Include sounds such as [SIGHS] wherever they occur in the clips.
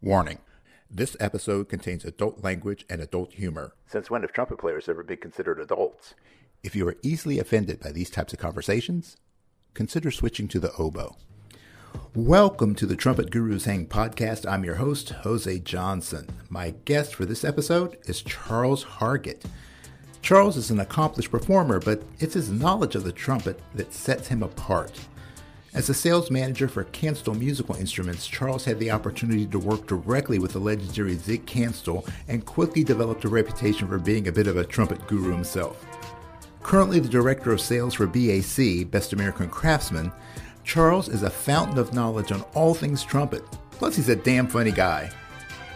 Warning this episode contains adult language and adult humor. Since when have trumpet players ever been considered adults? If you are easily offended by these types of conversations, consider switching to the oboe. Welcome to the Trumpet Gurus Hang podcast. I'm your host, Jose Johnson. My guest for this episode is Charles Hargett. Charles is an accomplished performer, but it's his knowledge of the trumpet that sets him apart. As a sales manager for Kanstul Musical Instruments, Charles had the opportunity to work directly with the legendary Zig Kanstul and quickly developed a reputation for being a bit of a trumpet guru himself. Currently the director of sales for BAC, Best American Craftsman, Charles is a fountain of knowledge on all things trumpet. Plus, he's a damn funny guy.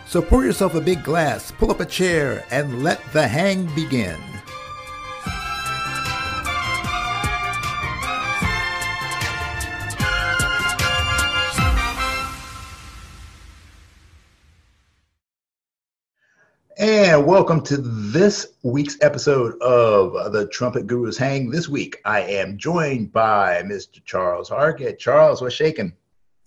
So pour yourself a big glass, pull up a chair, and let the hang begin. And welcome to this week's episode of the Trumpet Gurus Hang. This week, I am joined by Mr. Charles Hargett. Charles, what's shaking?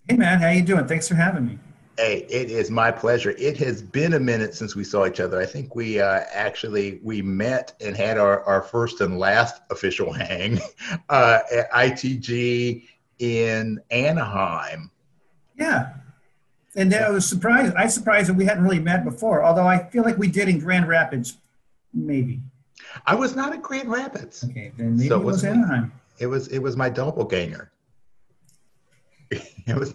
Hey, man, how you doing? Thanks for having me. Hey, it is my pleasure. It has been a minute since we saw each other. I think we uh, actually we met and had our, our first and last official hang uh, at ITG in Anaheim. Yeah, and I was surprised. I was surprised that we hadn't really met before. Although I feel like we did in Grand Rapids, maybe. I was not in Grand Rapids. Okay, then maybe so it was, was Anaheim. It was it was my doppelganger. [LAUGHS] it was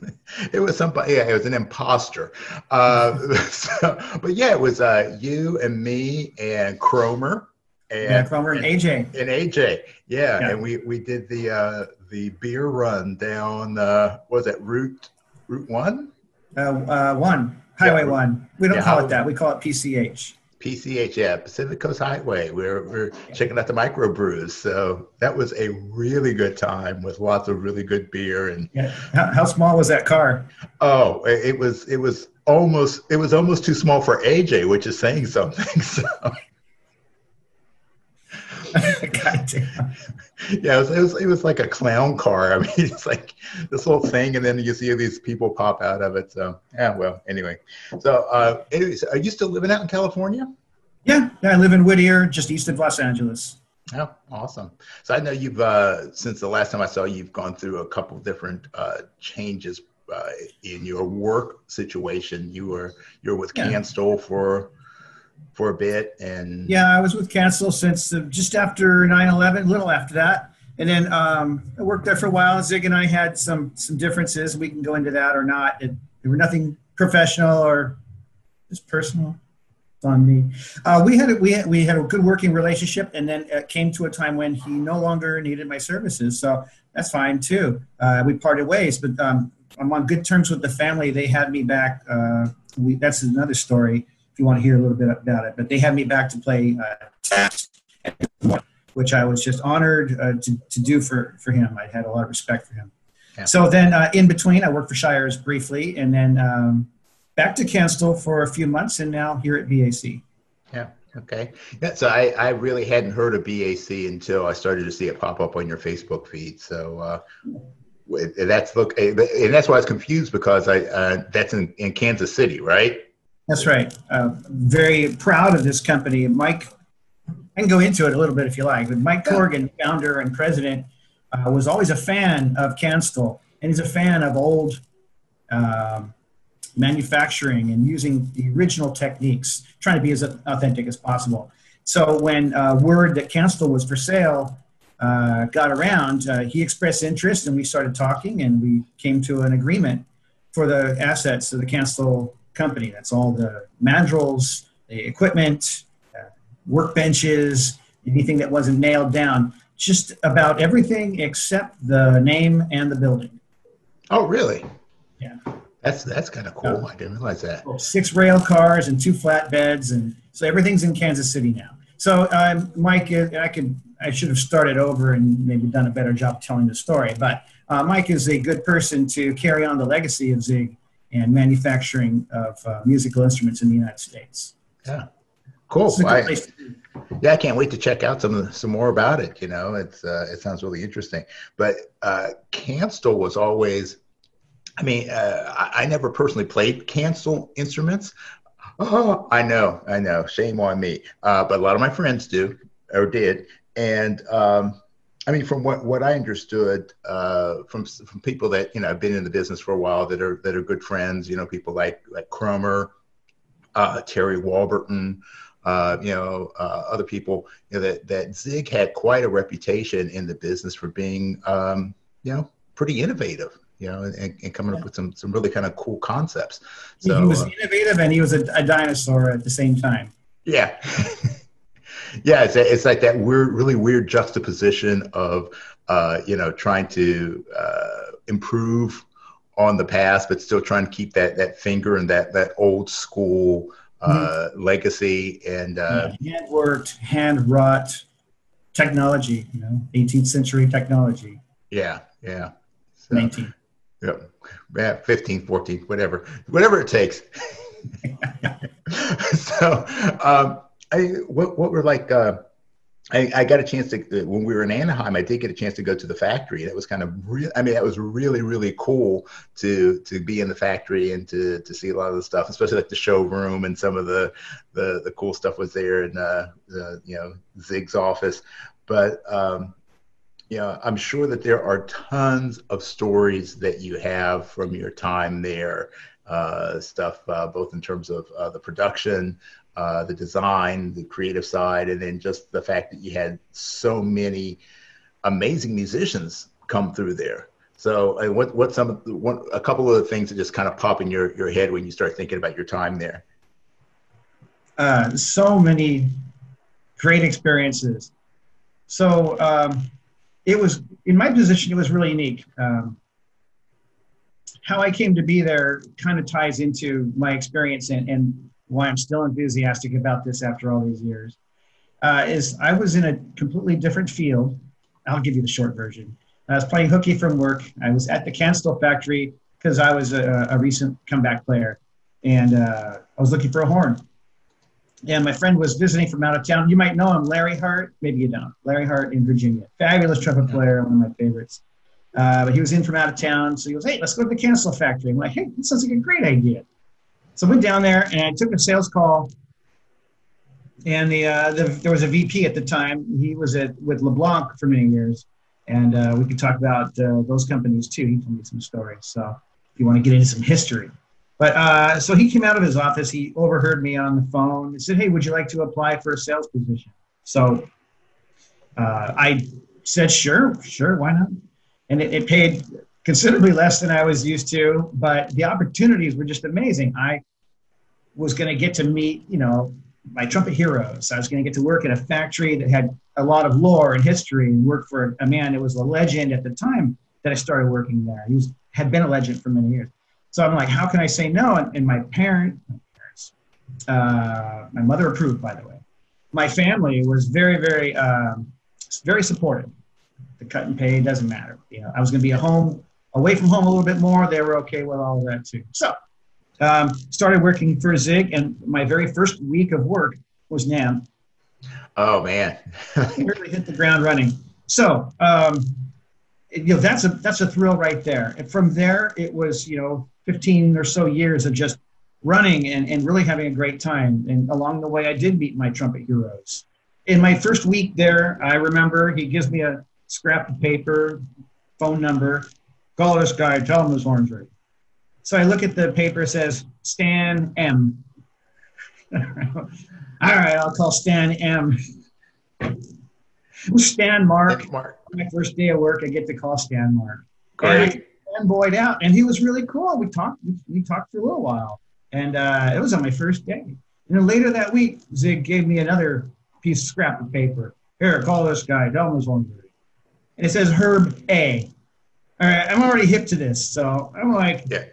it was somebody yeah it was an imposter uh, [LAUGHS] so, but yeah it was uh, you and me and cromer and yeah, cromer and, and aj and aj yeah, yeah, and we we did the uh, the beer run down uh was it route route one uh, uh, one highway yeah, one we don't yeah, call it that we call it pch PCH, yeah, Pacific Coast Highway. We're, we're checking out the microbrews. So that was a really good time with lots of really good beer. And yeah. how, how small was that car? Oh, it was it was almost it was almost too small for AJ, which is saying something. [LAUGHS] So. [LAUGHS] Yeah, it was, it was, it was like a clown car. I mean, [LAUGHS] it's like this whole thing, and then you see these people pop out of it. So yeah, well, anyway. So, uh, anyways, are you still living out in California? Yeah, yeah, I live in Whittier, just east of Los Angeles. Oh, awesome. So I know you've uh, since the last time I saw you, you've gone through a couple different uh, changes uh, in your work situation. You were you're with yeah. Kanstul for for a bit and yeah i was with Kanstul since uh, just after 9-11 a little after that. And then um, i worked there for a while. Zig and i had some some differences. We can go into that or not. It, there were nothing professional or just personal. On me. Uh, we had a, we had, we had a good working relationship and then it came to a time when he no longer needed my services. So that's fine too. Uh, we parted ways but um, i'm on good terms with the family. They had me back uh, we, that's another story if you want to hear a little bit about it. But they had me back to play uh, which I was just honored uh, to, to do for, for him. I had a lot of respect for him. Yeah. So then uh, in between, I worked for Shires briefly and then um, back to Kanstul for a few months and now here at BAC. Yeah. Okay. Yeah, so I, I really hadn't heard of BAC until I started to see it pop up on your Facebook feed. So uh, that's look, and that's why I was confused because I uh, that's in, in Kansas City, right? That's right. Uh, very proud of this company. Mike, I can go into it a little bit if you like, but Mike Corrigan, founder and president, uh, was always a fan of Kanstul, and he's a fan of old uh, manufacturing and using the original techniques, trying to be as authentic as possible. So when uh, word that Kanstul was for sale uh, got around, uh, he expressed interest, and we started talking, and we came to an agreement for the assets of the Kanstul company. That's all the mandrels, the equipment, uh, workbenches, anything that wasn't nailed down. Just about everything except the name and the building. Oh, really? Yeah. That's that's kind of cool. I didn't realize that. Six rail cars and two flatbeds, and so everything's in Kansas City now. So, um, Mike, uh, I could I should have started over and maybe done a better job telling the story. But uh, Mike is a good person to carry on the legacy of Zig and manufacturing of uh, musical instruments in the United States. Yeah, cool. I, yeah, I can't wait to check out some some more about it. You know, it's uh, it sounds really interesting. But uh, was always I mean, uh, I, I, never personally played Kanstul instruments. Oh, I know, I know. Shame on me. Uh, but a lot of my friends do or did, and um, I mean, from what, what I understood uh, from from people that you know have been in the business for a while that are that are good friends, you know, people like like Cromer, uh, Terry Warburton, uh, you know, uh, other people, you know, that that Zig had quite a reputation in the business for being, um, you know, pretty innovative you know, and, and coming up with some some really kind of cool concepts. So he was uh, innovative and he was a, a, dinosaur at the same time. Yeah. [LAUGHS] yeah, it's, it's like that weird, really weird juxtaposition of, uh, you know, trying to uh, improve on the past, but still trying to keep that that finger and that that old school uh, mm-hmm. legacy and uh, yeah, hand worked, hand wrought technology. You know, 18th century technology. Yeah, yeah. So, 19. Yep. Yeah, 15, 14, whatever, whatever it takes. [LAUGHS] [LAUGHS] so, um, I, what, what were like, uh, I, I, got a chance to, uh, when we were in Anaheim, I did get a chance to go to the factory. That was kind of real. I mean, that was really, really cool to, to be in the factory and to, to see a lot of the stuff, especially like the showroom and some of the, the, the cool stuff was there in, uh, the, you know, Zig's office. But, um, I'm sure that there are tons of stories that you have from your time there. Uh, stuff uh, both in terms of uh, the production, uh, the design, the creative side, and then just the fact that you had so many amazing musicians come through there. So, uh, what what some one, a couple of the things that just kind of pop in your your head when you start thinking about your time there? Uh, so many great experiences. So. Um, it was in my position. It was really unique. Um, how I came to be there kind of ties into my experience and, and why I'm still enthusiastic about this after all these years. Uh, is I was in a completely different field. I'll give you the short version. I was playing hooky from work. I was at the Kanstul factory because I was a, a, recent comeback player, and uh, I was looking for a horn and my friend was visiting from out of town. You might know him, Larry Hart. Maybe you don't. Larry Hart in Virginia, fabulous trumpet player, one of my favorites. Uh, but he was in from out of town, so he goes, "Hey, let's go to the Kanstul factory." I'm like, "Hey, that sounds like a great idea." So I went down there and I took a sales call. And the, uh, the there was a VP at the time. He was at with LeBlanc for many years, and uh, we could talk about uh, those companies too. He told me some stories. So if you want to get into some history. But uh, so he came out of his office. He overheard me on the phone. He said, "Hey, would you like to apply for a sales position?" So uh, I said, "Sure, sure, why not?" And it, it, paid considerably less than I was used to, but the opportunities were just amazing. I was going to get to meet, you know, my trumpet heroes. I was going to get to work in a factory that had a lot of lore and history, and work for a man that was a legend at the time that I started working there. He was had been a legend for many years. So I'm like, how can I say no? And, and my parent, my parents, uh, my mother approved, by the way. My family was very, very, um, very supportive. The cut and pay doesn't matter. You know, I was going to be at home, away from home a little bit more. They were okay with all of that too. So um, started working for Zig, and my very first week of work was NAMM. Oh man, [LAUGHS] really hit the ground running. So um, you know that's a that's a thrill right there. And from there, it was you know 15 or so years of just running and, and really having a great time. And along the way, I did meet my trumpet heroes. In my first week there, I remember he gives me a scrap of paper, phone number, call this guy, tell him his horn's ready. So I look at the paper, it says Stan M. [LAUGHS] All right, I'll call Stan M. [LAUGHS] Stan Mark. Mark. My first day of work, I get to call Stan Mark. Great And fanboyed out, and he was really cool. We talked. We, talked for a little while, and uh, it was on my first day. And then later that week, Zig gave me another piece of scrap of paper. Here, call this guy. Tell him his one And it says Herb A. All right, I'm already hip to this, so I'm like, yeah.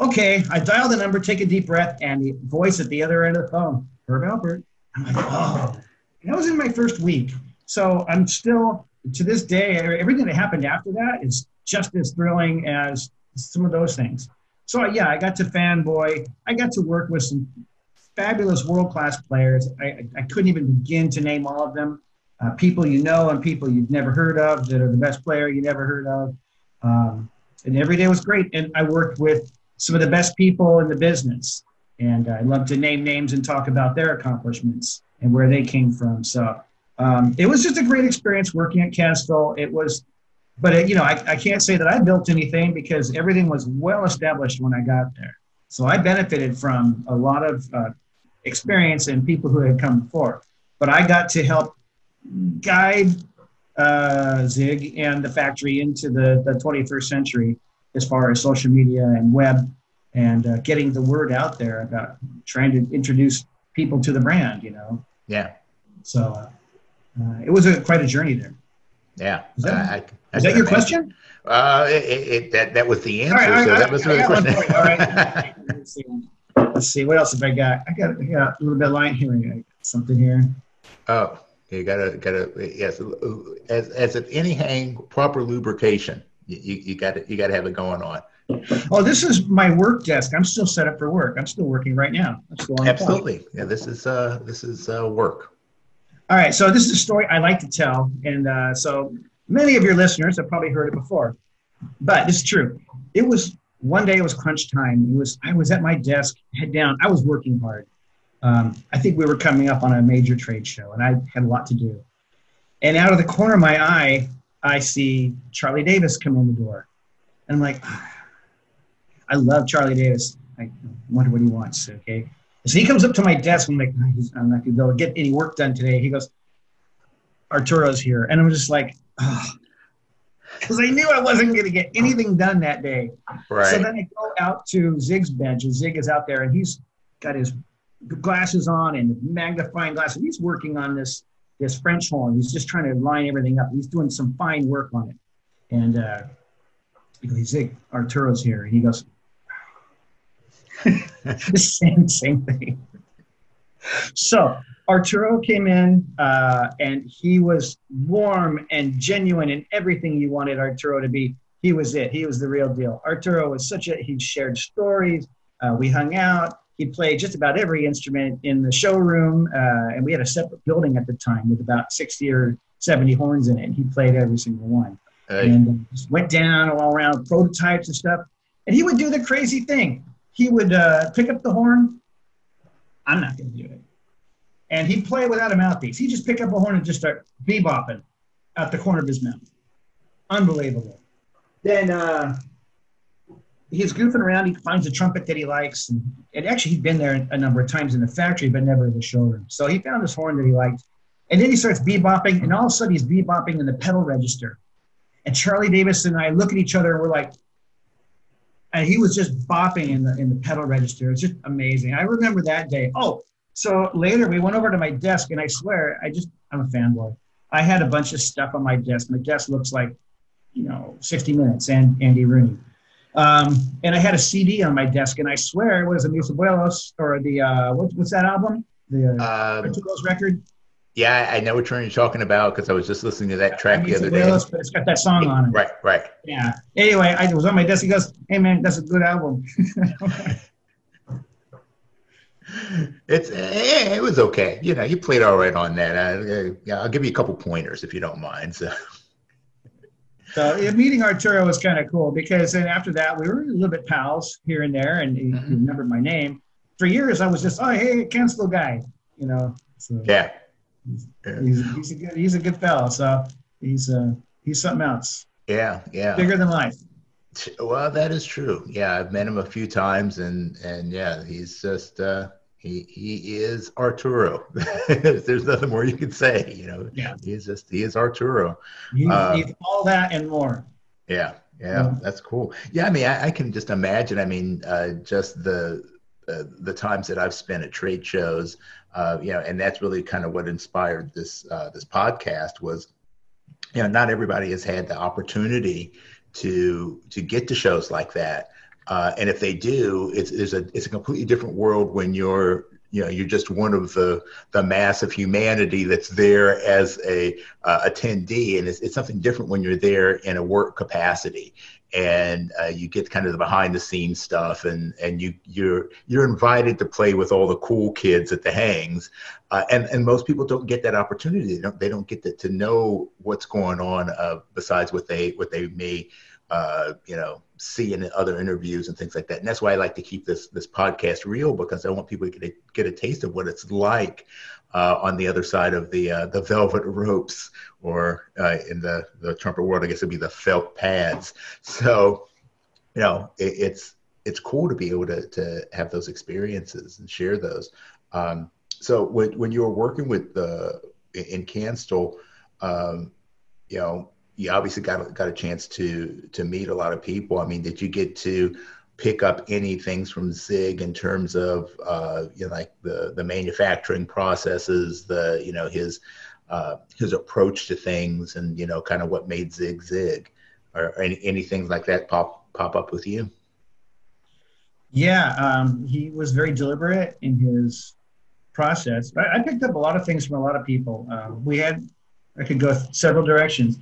Okay, I dial the number, take a deep breath, and the voice at the other end of the phone, Herb Alpert. I'm like, oh. And that was in my first week. So I'm still to this day, everything that happened after that is just as thrilling as some of those things. So yeah, I got to fanboy. I got to work with some fabulous world class players. I, I couldn't even begin to name all of them. Uh, people you know and people you've never heard of that are the best player you never heard of. Um, and every day was great. And I worked with some of the best people in the business, and I love to name names and talk about their accomplishments and where they came from. So um, it was just a great experience working at Kanstul. It was, but it, you know, I, I can't say that I built anything because everything was well established when I got there. So I benefited from a lot of uh, experience and people who had come before. But I got to help guide uh, Zig and the factory into the, the 21st century as far as social media and web and uh, getting the word out there about trying to introduce people to the brand, you know. Yeah. So uh, uh it was a, quite a journey there. Yeah. Is that, I, I, is that your question? Uh, it, it, that that was the answer. All right, so that was the question. All right. [LAUGHS] Let's see. Let's see. What else have I got? I got, I got a little bit of line here. Something here. Oh, you gotta gotta yes. As as if any hang proper lubrication, you you got to you got to have it going on. Oh, this is my work desk. I'm still set up for work. I'm still working right now. Absolutely. Yeah, this is uh this is uh work. All right. So this is a story I like to tell, and uh, so many of your listeners have probably heard it before, but it's true. It was one day. It was crunch time. It was I was at my desk, head down. I was working hard um, I think we were coming up on a major trade show, and I had a lot to do. And out of the corner of my eye, I see Charlie Davis come in the door, and I'm like, ah, I love Charlie Davis. I wonder what he wants. Okay, so he comes up to my desk. I'm like, I'm not gonna be able to get any work done today. He goes, Arturo's here, and I'm just like, ah, because I knew I wasn't going to get anything done that day. Right. So then I go out to Zig's bench, and Zig is out there, and he's got his glasses on and magnifying glasses. He's working on this this French horn. He's just trying to line everything up. He's doing some fine work on it. And uh, he's like, Arturo's here. And he goes, [LAUGHS] same, same thing. So Arturo came in uh, and he was warm and genuine in everything you wanted Arturo to be. He was it. He was the real deal. Arturo was such a, he shared stories. Uh, we hung out he played just about every instrument in the showroom, uh, and we had a separate building at the time with about 60 or 70 horns in it. And he played every single one, hey. and uh, went down all around prototypes and stuff. And he would do the crazy thing. He would uh, pick up the horn. I'm not going to do it. And he'd play without a mouthpiece. He'd just pick up a horn and just start bebopping out the corner of his mouth. Unbelievable. Then uh, he's goofing around. He finds a trumpet that he likes, and, and actually he'd been there a number of times in the factory, but never in the showroom. So he found this horn that he liked, and then he starts bebopping, and all of a sudden he's bebopping in the pedal register. And Charlie Davis and I look at each other, and we're like, and he was just bopping in the in the pedal register. It's just amazing. I remember that day. Oh, so later we went over to my desk, and I swear, I just I'm a fanboy. I had a bunch of stuff on my desk. My desk looks like, you know, 60 Minutes and Andy Rooney. Um, and I had a CD on my desk, and I swear it was a Mis Abuelos or the uh, what, what's that album? The uh, um, record. Yeah, I know what you're talking about because I was just listening to that track the other day. But it's got that song on it. Right, right. Yeah. Anyway, I was on my desk. He goes, "Hey man, that's a good album." [LAUGHS] it's it was okay. You know, you played all right on that. I, yeah, I'll give you a couple pointers if you don't mind. So. So meeting Arturo was kind of cool because then after that we were a little bit pals here and there, and he, mm-hmm. remembered my name. For years I was just, oh hey, Kanstul guy, you know. So yeah. He's, yeah. He's, he's, a good he's a good fellow. So he's uh he's something else. Yeah, yeah. Bigger than life. Well, that is true. Yeah, I've met him a few times, and and yeah, he's just uh, he he is Arturo. [LAUGHS] There's nothing more you can say. You know, yeah. he's just he is Arturo. He's, uh, he's all that and more. Yeah, yeah, yeah, that's cool. Yeah, I mean, I, I can just imagine. I mean, uh, just the uh, the times that I've spent at trade shows, uh, you know, and that's really kind of what inspired this uh, this podcast was, you know, not everybody has had the opportunity to to get to shows like that. Uh, and if they do, it's, it's a it's a completely different world when you're you know you're just one of the the mass of humanity that's there as a uh, attendee, and it's, it's something different when you're there in a work capacity, and uh, you get kind of the behind the scenes stuff, and and you you're you're invited to play with all the cool kids at the hangs, uh, and and most people don't get that opportunity. They don't they don't get to, to know what's going on uh, besides what they what they may uh, you know see in other interviews and things like that. And that's why I like to keep this this podcast real because I want people to get a, get a taste of what it's like uh, on the other side of the uh, the velvet ropes, or uh, in the the trumpet world, I guess it'd be the felt pads. So, you know, it, it's it's cool to be able to to have those experiences and share those. Um, so when when you were working with the in Kanstul, um, you know, you obviously got got a chance to to meet a lot of people. I mean, did you get to pick up any things from Zig in terms of uh, you know like the the manufacturing processes, the you know his uh, his approach to things, and you know kind of what made Zig Zig, or any anything like that pop pop up with you? Yeah, um, he was very deliberate in his process. I, I, picked up a lot of things from a lot of people. Uh, we had I could go several directions.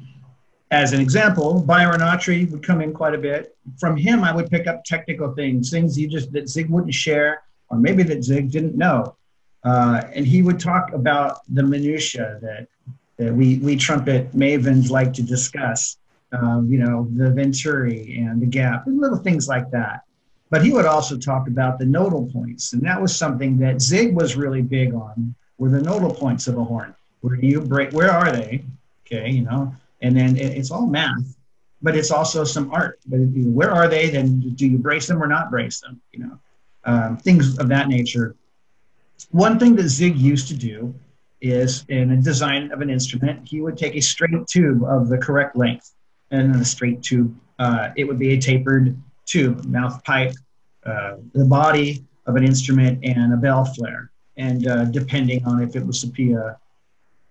As an example, Byron Autry would come in quite a bit. From him, I would pick up technical things, things he just that Zig wouldn't share, or maybe that Zig didn't know. Uh, and he would talk about the minutia that, that we we trumpet mavens like to discuss. Um, you know, the venturi and the gap, and little things like that. But he would also talk about the nodal points, and that was something that Zig was really big on. Were the nodal points of a horn? Where do you break? Where are they? Okay, you know, and then it's all math, but it's also some art. But where are they? Then do you brace them or not brace them? You know, um, things of that nature. One thing that Zig used to do is in a design of an instrument, he would take a straight tube of the correct length, and then a straight tube. Uh, it would be a tapered tube, mouth pipe, uh, the body of an instrument, and a bell flare. And uh, depending on if it was be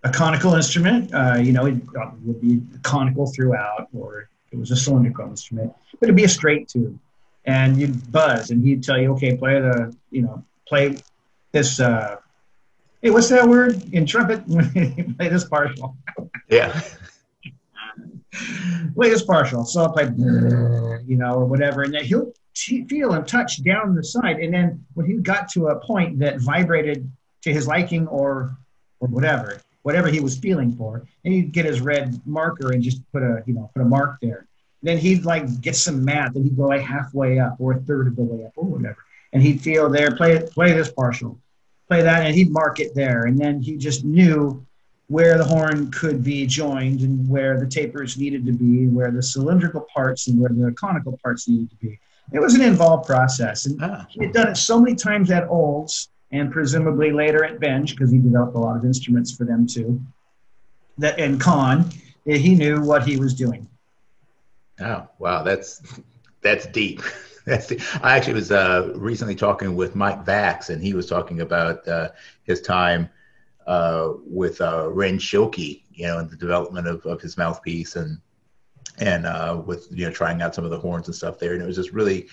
a conical instrument, uh, you know, it would be conical throughout, or it was a cylindrical instrument, but it'd be a straight tube. And you'd buzz, and he'd tell you, okay, play the, you know, play this. Uh, hey, what's that word in trumpet? [LAUGHS] play this partial. Yeah. [LAUGHS] play this partial. So I'll play, you know, or whatever, and then he'll t- feel and touch down the side, and then when he got to a point that vibrated to his liking or or whatever, whatever he was feeling for, and he'd get his red marker and just put a you know put a mark there. Then he'd like get some math, and he'd go like halfway up or a third of the way up or whatever, and he'd feel there play play this partial, play that, and he'd mark it there, and then he just knew where the horn could be joined and where the tapers needed to be, where the cylindrical parts and where the conical parts needed to be. It was an involved process, and ah. he had done it so many times at Olds and presumably later at Benge, because he developed a lot of instruments for them too. That and Conn, he knew what he was doing. Oh wow, that's that's deep. [LAUGHS] that's deep. I actually was uh, recently talking with Mike Vax, and he was talking about uh, his time uh, with uh, Ren Schilke, you know, in the development of, of his mouthpiece and and uh, with you know trying out some of the horns and stuff there, and it was just really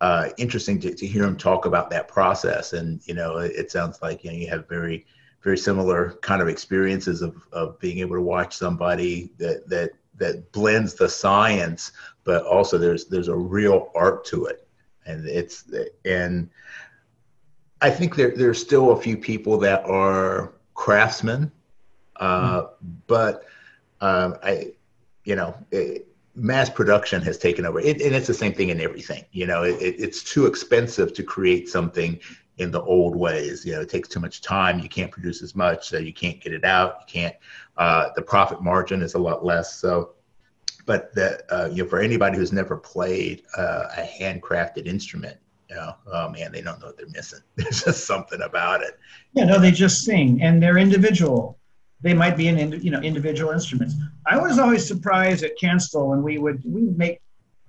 uh, interesting to, to hear him talk about that process. And you know, it, it, sounds like you know you have very very similar kind of experiences of of being able to watch somebody that that that blends the science, but also there's there's a real art to it, and it's and I think there there's still a few people that are craftsmen, uh, mm. but um, I you know. It, mass production has taken over. It, and it's the same thing in everything you know it, it's too expensive to create something in the old ways you know it takes too much time you can't produce as much so you can't get it out you can't uh, the profit margin is a lot less so but that uh, you know for anybody who's never played uh, a handcrafted instrument you know oh man they don't know what they're missing. [LAUGHS] There's just something about it. Yeah no they just sing and they're individual they might be in you know individual instruments. I was always surprised at Kanstul when we would we would make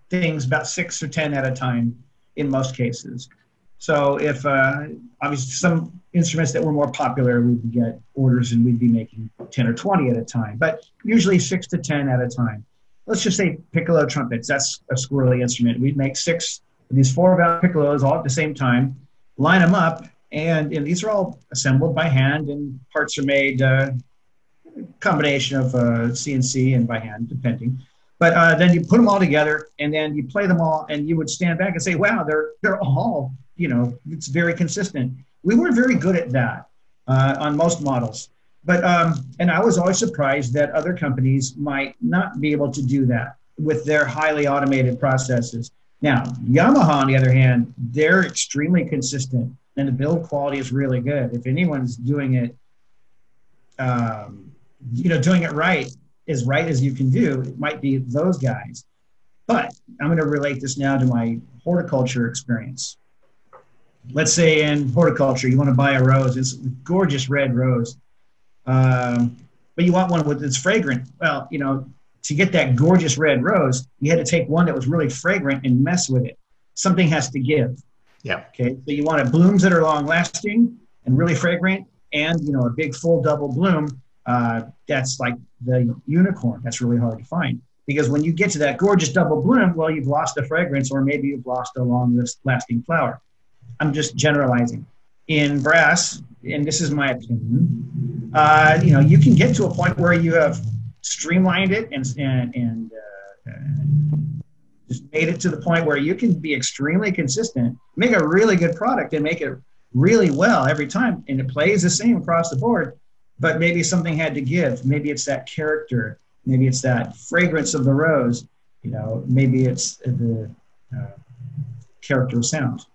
things about six or ten at a time in most cases. So if uh, obviously some instruments that were more popular, we'd get orders and we'd be making ten or twenty at a time, but usually six to ten at a time. Let's just say piccolo trumpets. That's a squirrely instrument. We'd make six these four valve piccolos all at the same time, line them up, and, and these are all assembled by hand, and parts are made uh, combination of uh, CNC and by hand, depending. But uh, then you put them all together, and then you play them all, and you would stand back and say, "Wow, they're they're all you know, it's very consistent." We were very good at that uh, on most models, but um, and I was always surprised that other companies might not be able to do that with their highly automated processes. Now, Yamaha, on the other hand, they're extremely consistent and the build quality is really good. If anyone's doing it, um, you know, doing it right, as right as you can do, it might be those guys. But I'm going to relate this now to my horticulture experience. Let's say in horticulture, you want to buy a rose. It's a gorgeous red rose, um, but you want one with it's fragrant. Well, you know, to get that gorgeous red rose, you had to take one that was really fragrant and mess with it. Something has to give. Yeah. Okay. So you want blooms that are long lasting and really fragrant, and you know a big full double bloom. Uh, that's like the unicorn. That's really hard to find because when you get to that gorgeous double bloom, well, you've lost the fragrance, or maybe you've lost a long lasting flower. I'm just generalizing. In brass, and this is my opinion, uh, you know, you can get to a point where you have streamlined it and and, and uh, just made it to the point where you can be extremely consistent, make a really good product, and make it really well every time, and it plays the same across the board. But maybe something had to give. Maybe it's that character. Maybe it's that fragrance of the rose. You know, maybe it's the uh, character of sound.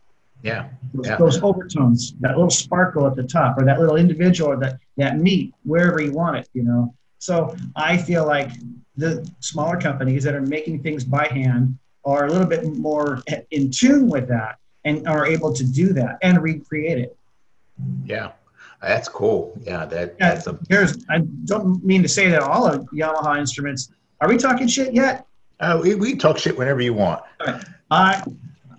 Yeah. Those, yeah. those overtones, that little sparkle at the top, or that little individual, that that meat, wherever you want it. You know. So I feel like the smaller companies that are making things by hand are a little bit more in tune with that and are able to do that and recreate it. Yeah, that's cool. Yeah, that, yeah, that's a. Here's, I don't mean to say that all of Yamaha instruments. Are we talking shit yet? Uh, we, we talk shit whenever you want. Right. I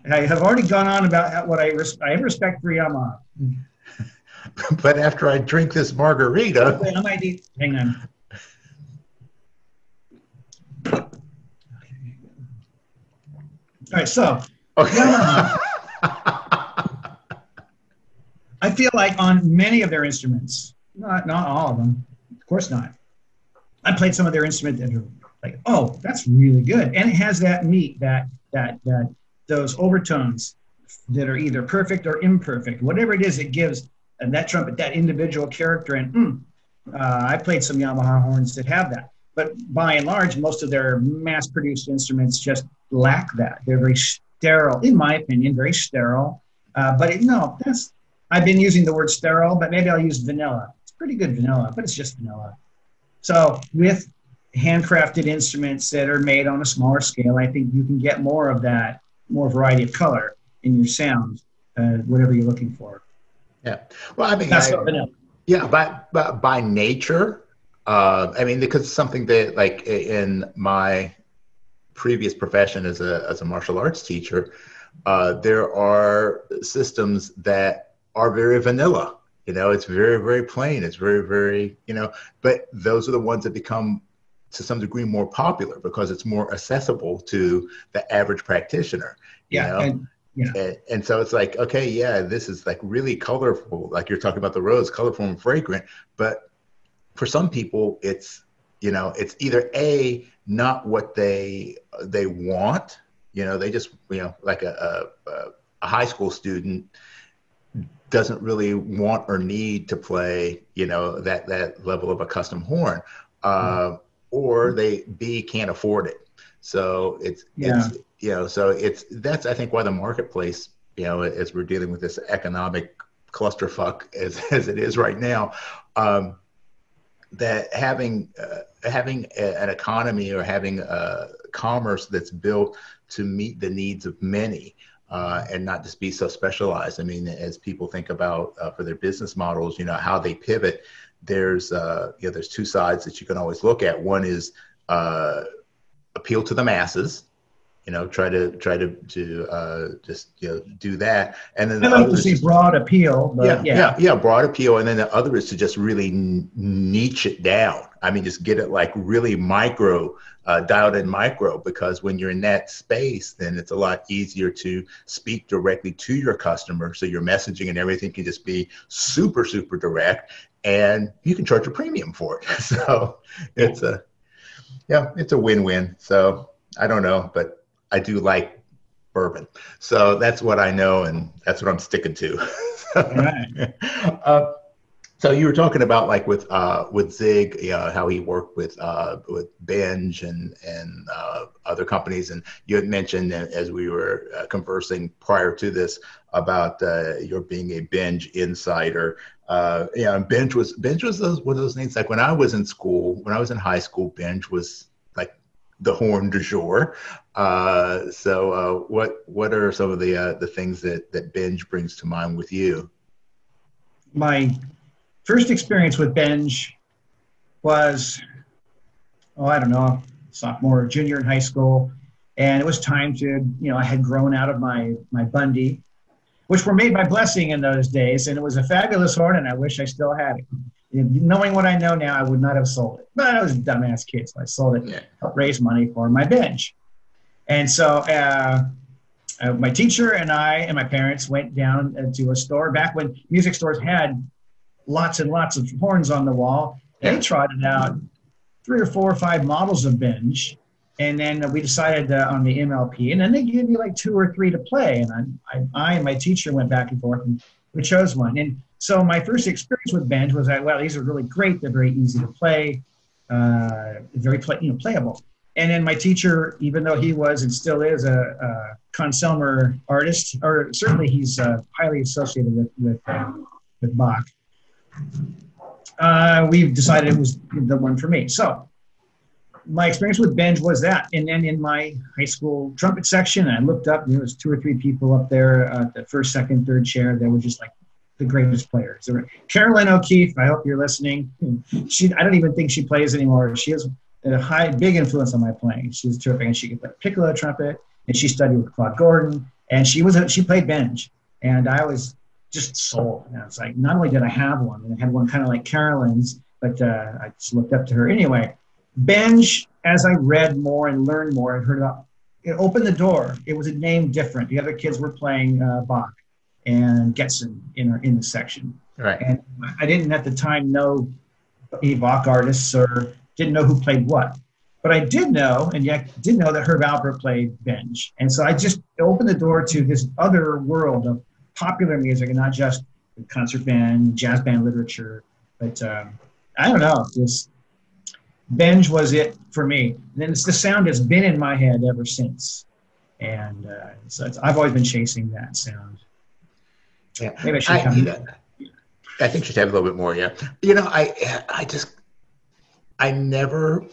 I have already gone on about what I res- I have respect for Yamaha. [LAUGHS] but after I drink this margarita, Wait, I might need, hang on. All right, so [LAUGHS] Yamaha, I feel like on many of their instruments, not not all of them, of course not. I played some of their instruments that are like, oh, that's really good, and it has that meat, that that that those overtones that are either perfect or imperfect, whatever it is, it gives and that trumpet that individual character. And mm, uh, I played some Yamaha horns that have that, but by and large, most of their mass-produced instruments just lack that. They're very sterile, in my opinion, very sterile. Uh, but it, no, that's I've been using the word sterile, but maybe I'll use vanilla. It's pretty good vanilla, but it's just vanilla. So with handcrafted instruments that are made on a smaller scale, I think you can get more of that, more variety of color in your sound, uh, whatever you're looking for. Yeah. Well, I mean, That's I, not vanilla. yeah, by, by, by nature, uh, I mean, because it's something that like in my previous profession as a, as a martial arts teacher, uh, there are systems that are very vanilla. You know, it's very, very plain. It's very, very, you know, but those are the ones that become to some degree more popular because it's more accessible to the average practitioner. You Yeah, know? and- yeah. And, and so it's like, okay, yeah, this is like really colorful. Like you're talking about the rose, colorful and fragrant. But for some people, it's, you know, it's either a not what they they want. You know, they just, you know, like a, a, a high school student doesn't really want or need to play, you know, that that level of a custom horn, uh, or they b can't afford it. So it's Yeah. it's you know, so it's that's I think why the marketplace, you know, as we're dealing with this economic clusterfuck as [LAUGHS] as it is right now, um, that having uh, having a, an economy or having a commerce that's built to meet the needs of many uh, and not just be so specialized. I mean, as people think about uh, for their business models, you know, how they pivot. There's uh, you know, there's two sides that you can always look at. One is uh, appeal to the masses. You know, try to try to to uh, just you know do that, and then I the like other to is see just- broad appeal, yeah, yeah, yeah, broad appeal, and then the other is to just really niche it down. I mean, just get it like really micro, uh, dialed in micro, because when you're in that space, then it's a lot easier to speak directly to your customer. So your messaging and everything can just be super, super direct, and you can charge a premium for it. [LAUGHS] So it's a, yeah, it's a win-win. So I don't know, but I do like bourbon. So that's what I know, and that's what I'm sticking to. [LAUGHS] All right. uh, So you were talking about like with uh, with Zig, you know, how he worked with uh, with Benge and and uh, other companies, and you had mentioned as we were uh, conversing prior to this about uh, your being a Benge insider. Uh, yeah, and Benge was Benge was those, one of those things. Like when I was in school, when I was in high school, Benge was like the horn du jour. Uh, so, uh, what what are some of the uh, the things that that Benge brings to mind with you? My first experience with Benge was, oh, I don't know, sophomore, junior in high school, and it was time to, you know, I had grown out of my my Bundy, which were made by Blessing in those days, and it was a fabulous horn, and I wish I still had it. Knowing what I know now, I would not have sold it, but I was a dumbass kid, so I sold it, yeah. helped raise money for my Benge, and so. Uh, uh, my teacher and I and my parents went down to a store back when music stores had lots and lots of horns on the wall. They trotted out three or four or five models of Benge. And then we decided uh, on the MLP, and then they gave me like two or three to play. And I, I, I, and my teacher went back and forth, and we chose one. And so my first experience with Benge was that, well, these are really great. They're very easy to play, uh, very play, you know, playable. And then my teacher, even though he was and still is a, a artist, or certainly he's uh, highly associated with with, uh, with Bach, uh, we decided it was the one for me. So my experience with Benge was that. And then in my high school trumpet section, I looked up, and there was two or three people up there, uh, the first, second, third chair. They were just like the greatest players. There were Carolyn O'Keefe, I hope you're listening. She, I don't even think she plays anymore. She has a high, big influence on my playing. She's terrific, and she could play piccolo trumpet, and she studied with Claude Gordon, and she was a, she played Benge, and I was just sold. And it's like not only did I have one, and I had one kind of like Carolyn's, but uh, I just looked up to her anyway. Benge, as I read more and learned more and heard about, it opened the door. It was a name different. The other kids were playing uh, Bach and Getzen in in the section. Right. And I didn't at the time know any Bach artists or didn't know who played what. But I did know, and yet did know that Herb Alpert played Benge. And so I just opened the door to this other world of popular music and not just concert band, jazz band literature. But um, I don't know, this Benge was it for me. And then the sound that's been in my head ever since. And uh, so I've always been chasing that sound. Yeah, maybe I should I, come. I think she'd have a little bit more. Yeah, you know, I I just I never.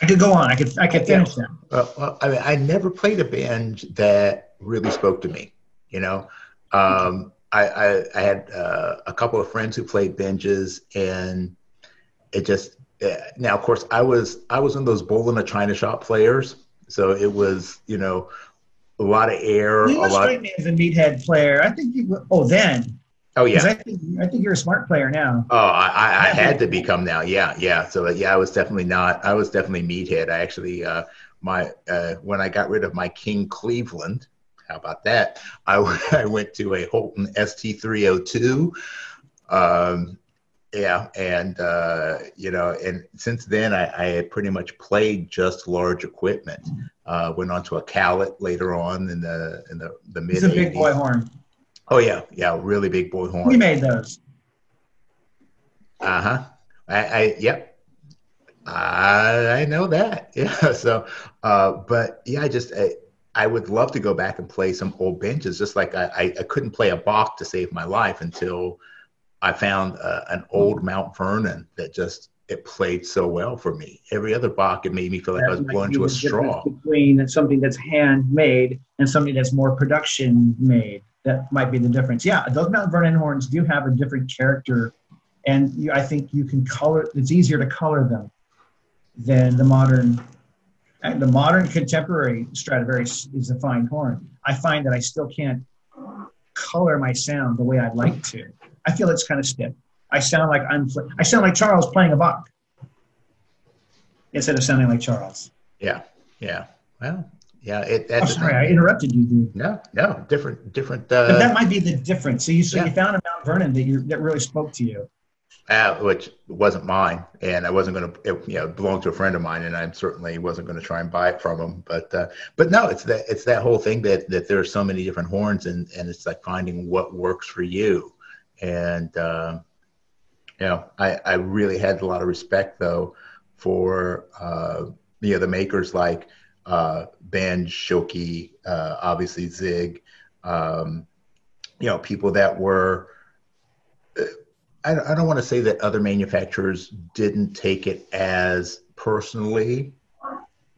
I could go on. I could I could finish yeah. that. Well, I mean, I never played a band that really spoke to me. You know, um, I, I, I, had uh, a couple of friends who played Benges, and it just uh, now, of course, I was I was one of those bull in a china shop players, so it was you know a lot of air. You a lot. me as a meathead player. I think you. Oh, then. Oh yeah. I think I think you're a smart player now. Oh, I, I, had to become now. Yeah, yeah. So yeah, I was definitely not. I was definitely meathead. I actually uh, my uh, when I got rid of my King Cleveland, how about that? I, [LAUGHS] I went to a Holton ST302. Um, yeah, and uh, you know, and since then I, I, had pretty much played just large equipment. Uh, went on to a Callet later on in the in the the mid. It's a big boy horn. Oh yeah, yeah, really big boy horn. We made those. Uh huh. I, I yep. I I know that. [LAUGHS] Yeah. So, uh, but yeah, I just I, I would love to go back and play some old Benges, just like I, I, couldn't play a Bach to save my life until I found uh, an old Mount Vernon that just it played so well for me. Every other Bach, it made me feel like that I was blowing to a straw. Between something that's handmade and something that's more production made, that might be the difference. Yeah, those Mount Vernon horns do have a different character, and you, I think you can color. It's easier to color them than the modern the modern contemporary Stradivarius is a fine horn. I find that I still can't color my sound the way I'd like to. I feel it's kind of stiff. I sound like I'm. I sound like Charles playing a Bach instead of sounding like Charles. Yeah, yeah. Well, yeah. It, that's oh, sorry, I interrupted you, dude. No, no, different, different. Uh, but that might be the difference. So you so yeah. you found a Mount Vernon that you that really spoke to you uh, which wasn't mine, and I wasn't going to, you know, belong to a friend of mine, and I certainly wasn't going to try and buy it from him. But, uh, but no, it's that it's that whole thing that that there are so many different horns, and and it's like finding what works for you, and uh, You know, I, I really had a lot of respect though for uh, you know the makers like uh, Ben Schilke, uh, obviously Zig, um, you know, people that were. I, I don't want to say that other manufacturers didn't take it as personally,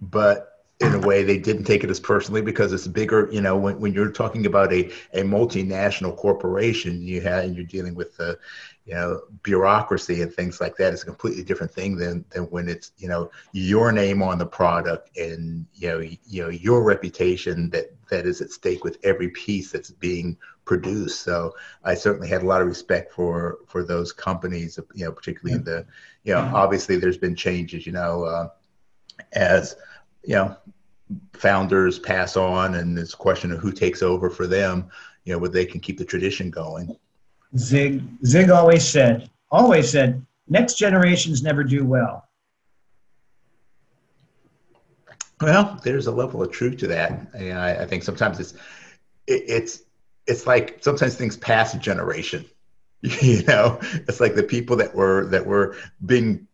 but in a way they didn't take it as personally because it's bigger you know when, when you're talking about a, a multinational corporation you have and you're dealing with the you know bureaucracy and things like that it's a completely different thing than than when it's you know your name on the product and you know you know your reputation that that is at stake with every piece that's being produced so i certainly had a lot of respect for for those companies you know particularly in the you know obviously there's been changes you know uh, as you know founders pass on and it's a question of who takes over for them you know where they can keep the tradition going. Zig zig always said always said next generations never do well. Well there's a level of truth to that. And I, I think sometimes it's it, it's it's like sometimes things pass a generation [LAUGHS] you know? It's like the people that were that were being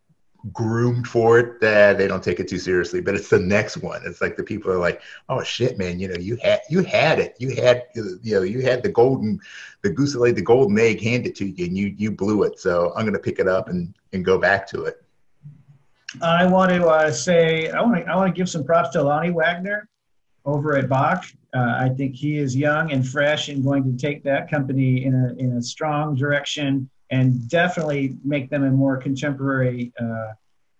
groomed for it that they don't take it too seriously but it's the next one. It's like the people are like oh shit man you know you had you had it. You had you know you had the golden the goose that laid the golden egg handed to you and you you blew it. So i'm going to pick it up and and go back to it. I want to uh, say i want to i want to give some props to lonnie wagner over at bach uh, i think he is young and fresh and going to take that company in a in a strong direction and definitely make them a more contemporary uh,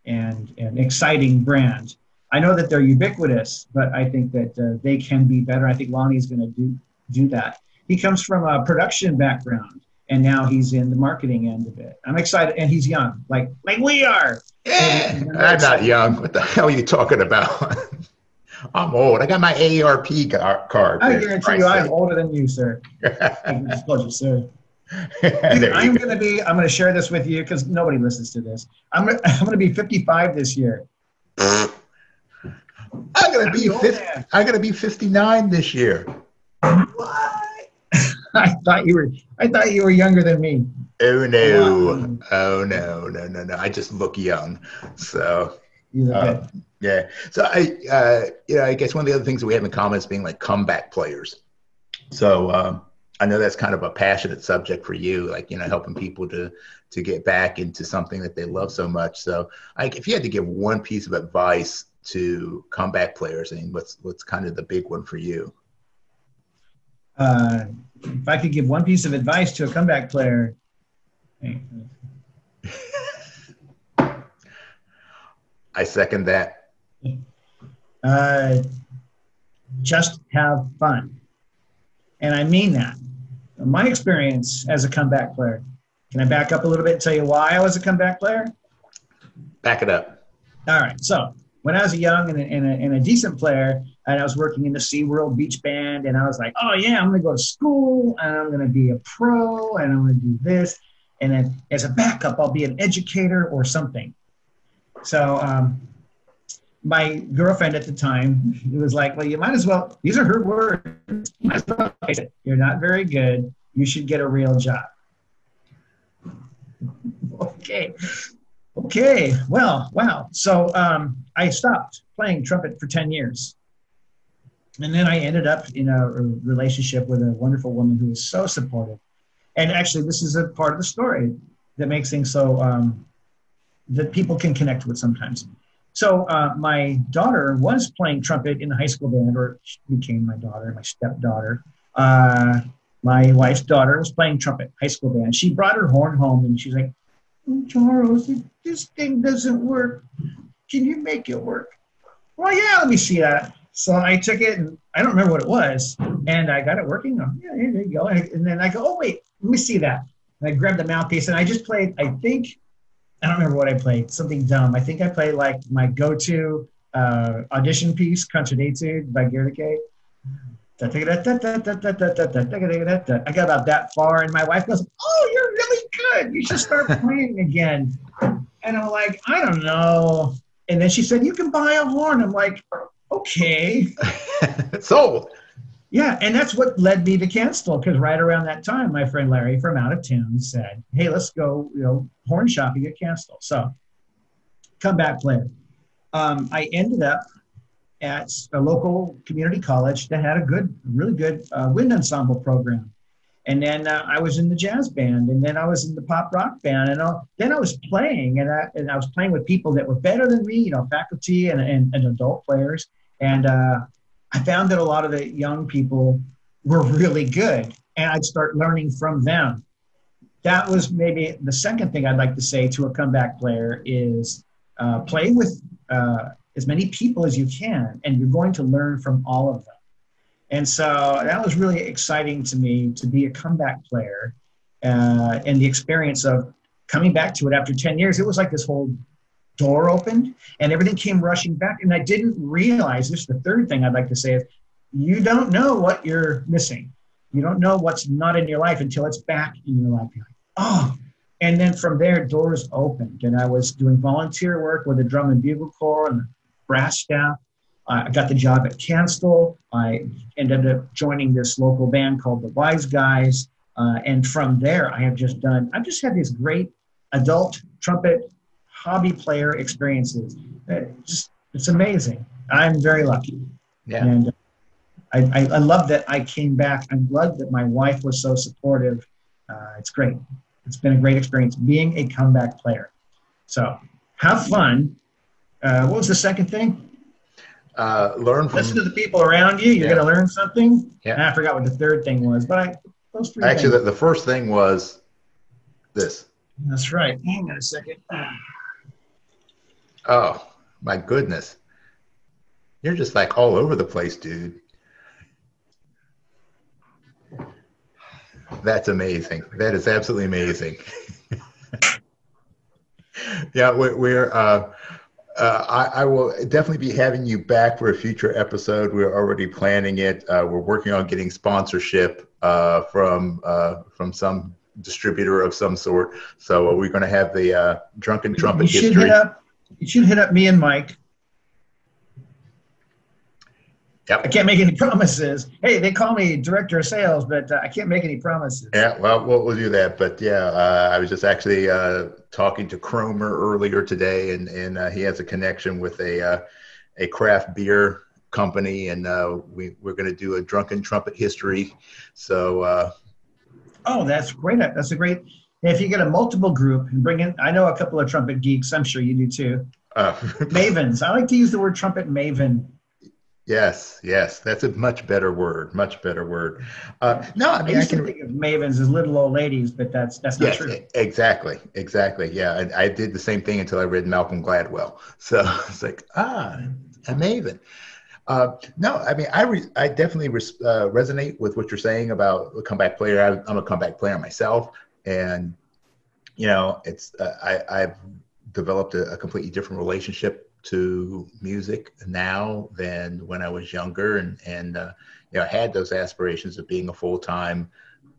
and, and exciting brand. I know that they're ubiquitous, but I think that uh, they can be better. I think Lonnie's going to do do that. He comes from a production background, and now he's in the marketing end of it. I'm excited, and he's young, like like we are. Yeah, I'm not young. What the hell are you talking about? [LAUGHS] I'm old. I got my AARP card. I guarantee you, I'm older than you, sir. [LAUGHS] Disclosure, sir. [LAUGHS] I'm going to be. I'm to share this with you because nobody listens to this. I'm. To, [LAUGHS] I'm to be 55 this year. I'm going to be. 50, I'm to be 59 this year. What? I thought you were. I thought you were younger than me. Oh no! Oh no! No no no! I just look young. So. Uh, yeah. So I, uh, you know, I guess one of the other things that we have in common is being like comeback players. So. Um, I know that's kind of a passionate subject for you, like you know, helping people to to get back into something that they love so much. So, like, if you had to give one piece of advice to comeback players, I mean, what's what's kind of the big one for you? Uh, if I could give one piece of advice to a comeback player, [LAUGHS] I second that. Uh, just have fun. And I mean that my experience as a comeback player. Can I back up a little bit and tell you why I was a comeback player? Back it up. All right. So when I was a young and a, and a, and a decent player, and I was working in the SeaWorld Beach Band, and I was like, oh, yeah, I'm going to go to school, and I'm going to be a pro, and I'm going to do this. And then as a backup, I'll be an educator or something. So um, my girlfriend at the time was like, "Well, you might as well. These are her words. You well You're not very good. You should get a real job." [LAUGHS] okay, okay. Well, wow. So um, I stopped playing trumpet for ten years, and then I ended up in a relationship with a wonderful woman who was so supportive. And actually, this is a part of the story that makes things so um, that people can connect with sometimes. So uh, my daughter was playing trumpet in the high school band, or she became my daughter, my stepdaughter. Uh, my wife's daughter was playing trumpet, high school band. She brought her horn home, and she's like, oh, "Charles, this thing doesn't work. Can you make it work?" Well, yeah, let me see that. So I took it, and I don't remember what it was, and I got it working. Oh, yeah, there you go. And then I go, "Oh wait, let me see that." And I grabbed the mouthpiece, and I just played. I think I don't remember what I played. Something dumb. I think I played like my go-to uh, audition piece, Concert Etude by Goedicke. I got about that far, and my wife goes, "Oh, you're really good. You should start playing again." And I'm like, "I don't know." And then she said, "You can buy a horn." I'm like, "Okay." Sold. Yeah, and that's what led me to Kanstul because right around that time, my friend Larry from out of Tune said, "Hey, let's go, you know, horn shopping at Kanstul." So, comeback player. Um, I ended up at a local community college that had a good, really good uh, wind ensemble program. And then uh, I was in the jazz band, and then I was in the pop rock band, and uh, then I was playing, and I, and I was playing with people that were better than me, you know, faculty and, and, and adult players. And uh, I found that a lot of the young people were really good, and I'd start learning from them. That was maybe the second thing I'd like to say to a comeback player is uh, play with uh, as many people as you can, and you're going to learn from all of them. And so that was really exciting to me to be a comeback player uh, and the experience of coming back to it after 10 years. It was like this whole door opened and everything came rushing back. And I didn't realize this. The third thing I'd like to say is you don't know what you're missing. You don't know what's not in your life until it's back in your life. You're like, oh. And then from there, doors opened. And I was doing volunteer work with the drum and bugle corps and the brass staff. I got the job at Kanstul. I ended up joining this local band called the Wise Guys. Uh, and from there, I have just done, I've just had these great adult trumpet hobby player experiences. It just, it's amazing. I'm very lucky. Yeah. And I, I, I, love that I came back. I'm glad that my wife was so supportive. Uh, it's great. It's been a great experience being a comeback player. So have fun. Uh, what was the second thing? Uh, learn from listen to the people around you. You're yeah. going to learn something. Yeah. I forgot what the third thing was, but I those three. Actually, the, the, first thing was this. That's right. Hang on a second. Oh my goodness, you're just like all over the place, dude. That's amazing. That is absolutely amazing. [LAUGHS] yeah, we're, we're uh, uh, I, I, will definitely be having you back for a future episode. We're already planning it. Uh, we're working on getting sponsorship uh, from uh, from some distributor of some sort. So we're going to have the uh, drunken trumpet you should history. Hit up, you should hit up me and Mike Yep. I can't make any [LAUGHS] promises. Hey, they call me director of sales, but uh, I can't make any promises. Yeah, well, we'll, we'll do that. But yeah, uh, I was just actually uh, talking to Cromer earlier today, and and uh, he has a connection with a uh, a craft beer company, and uh, we we're going to do a drunken trumpet history. So. oh, that's great! That's a great. If you get a multiple group and bring in, I know a couple of trumpet geeks. I'm sure you do too. [LAUGHS] Mavens. I like to use the word trumpet maven Yes, yes, that's a much better word. Much better word. Uh, no, I mean I, I can think of mavens as little old ladies, but that's that's not yes, true. Exactly, exactly. Yeah, I, I, did the same thing until I read Malcolm Gladwell. So [LAUGHS] it's like ah, a maven. Uh, no, I mean I re- I definitely res- uh, resonate with what you're saying about a comeback player. I, am a comeback player myself, and you know it's uh, I I've developed a, a completely different relationship to music now than when I was younger, and and uh, you know I had those aspirations of being a full time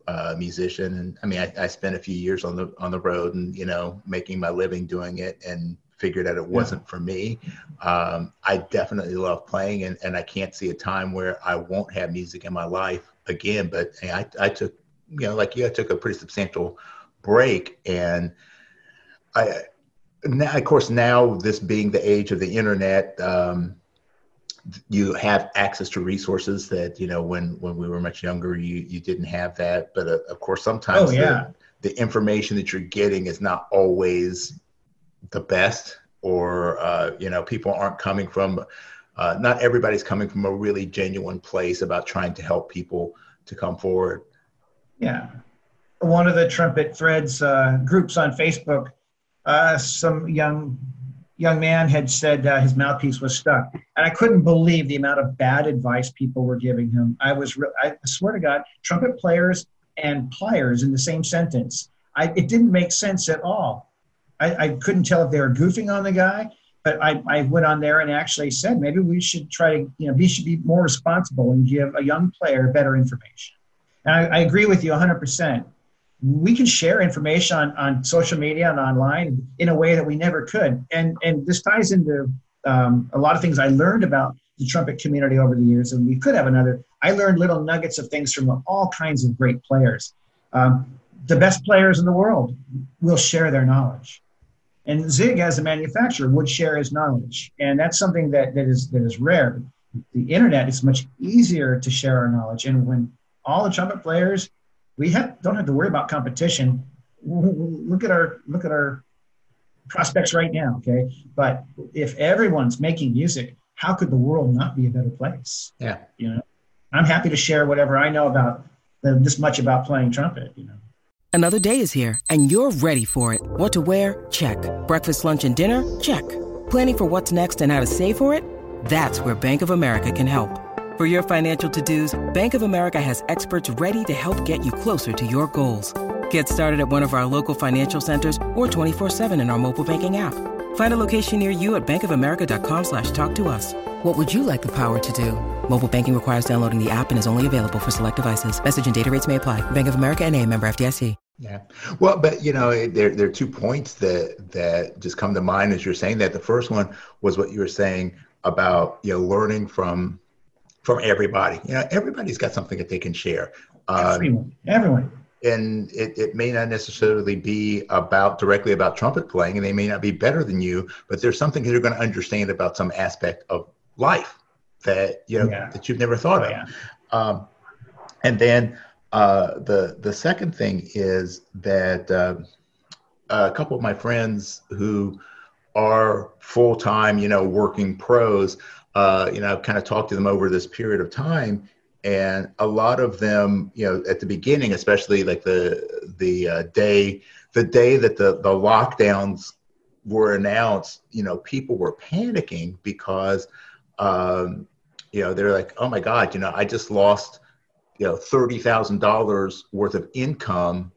uh, musician. And I mean, I, I, spent a few years on the on the road, and you know, making my living doing it, and figured that it wasn't yeah. for me. Um, I definitely love playing, and, and I can't see a time where I won't have music in my life again. But I, I took, you know, like you, I took a pretty substantial break, and I now, of course, now this being the age of the internet, um, you have access to resources that you know when when we were much younger, you you didn't have that. But uh, of course, sometimes oh, yeah. the, the information that you're getting is not always the best, or uh, you know, people aren't coming from. Uh, not everybody's coming from a really genuine place about trying to help people to come forward. Yeah, one of the trumpet threads uh, groups on Facebook uh, some young young man had said uh, his mouthpiece was stuck, and I couldn't believe the amount of bad advice people were giving him. I was, re- I swear to God, trumpet players and pliers in the same sentence. I, it didn't make sense at all. I, I couldn't tell if they were goofing on the guy, but I, I went on there and actually said maybe we should try to, you know, we should be more responsible and give a young player better information. And I, I agree with you 100% we can share information on, on social media and online in a way that we never could. And, and this ties into um, a lot of things I learned about the trumpet community over the years. And we could have another I learned little nuggets of things from all kinds of great players. Um, the best players in the world will share their knowledge. And Zig, as a manufacturer, would share his knowledge. And that's something that, that, is, that is rare. The internet is much easier to share our knowledge. And when all the trumpet players, we have, don't have to worry about competition. Look at our look at our prospects right now, okay? But if everyone's making music, how could the world not be a better place? Yeah. You know, I'm happy to share whatever I know about this much about playing trumpet, you know. Another day is here and you're ready for it. What to wear? Check. Breakfast, lunch, and dinner? Check. Planning for what's next and how to save for it? That's where Bank of America can help. For your financial to-dos, Bank of America has experts ready to help get you closer to your goals. Get started at one of our local financial centers or 24-7 in our mobile banking app. Find a location near you at bankofamerica.com slash talk to us. What would you like the power to do? Mobile banking requires downloading the app and is only available for select devices. Message and data rates may apply. Bank of America and a member FDIC. Yeah. Well, but you know, there, there are two points that, that just come to mind as you're saying that. The first one was what you were saying about, you know, learning from, from everybody. You know, everybody's got something that they can share. Um, everyone. Everyone and it, it may not necessarily be about directly about trumpet playing and they may not be better than you but there's something that you're going to understand about some aspect of life that you know yeah. that you've never thought oh, of yeah. um, and then uh, the the second thing is that uh, a couple of my friends who are full-time you know working pros uh, you know i've kind of talked to them over this period of time and a lot of them you know at the beginning especially like the the uh, day the day that the the lockdowns were announced you know people were panicking because um, you know they're like oh my god you know i just lost you know $30000 worth of income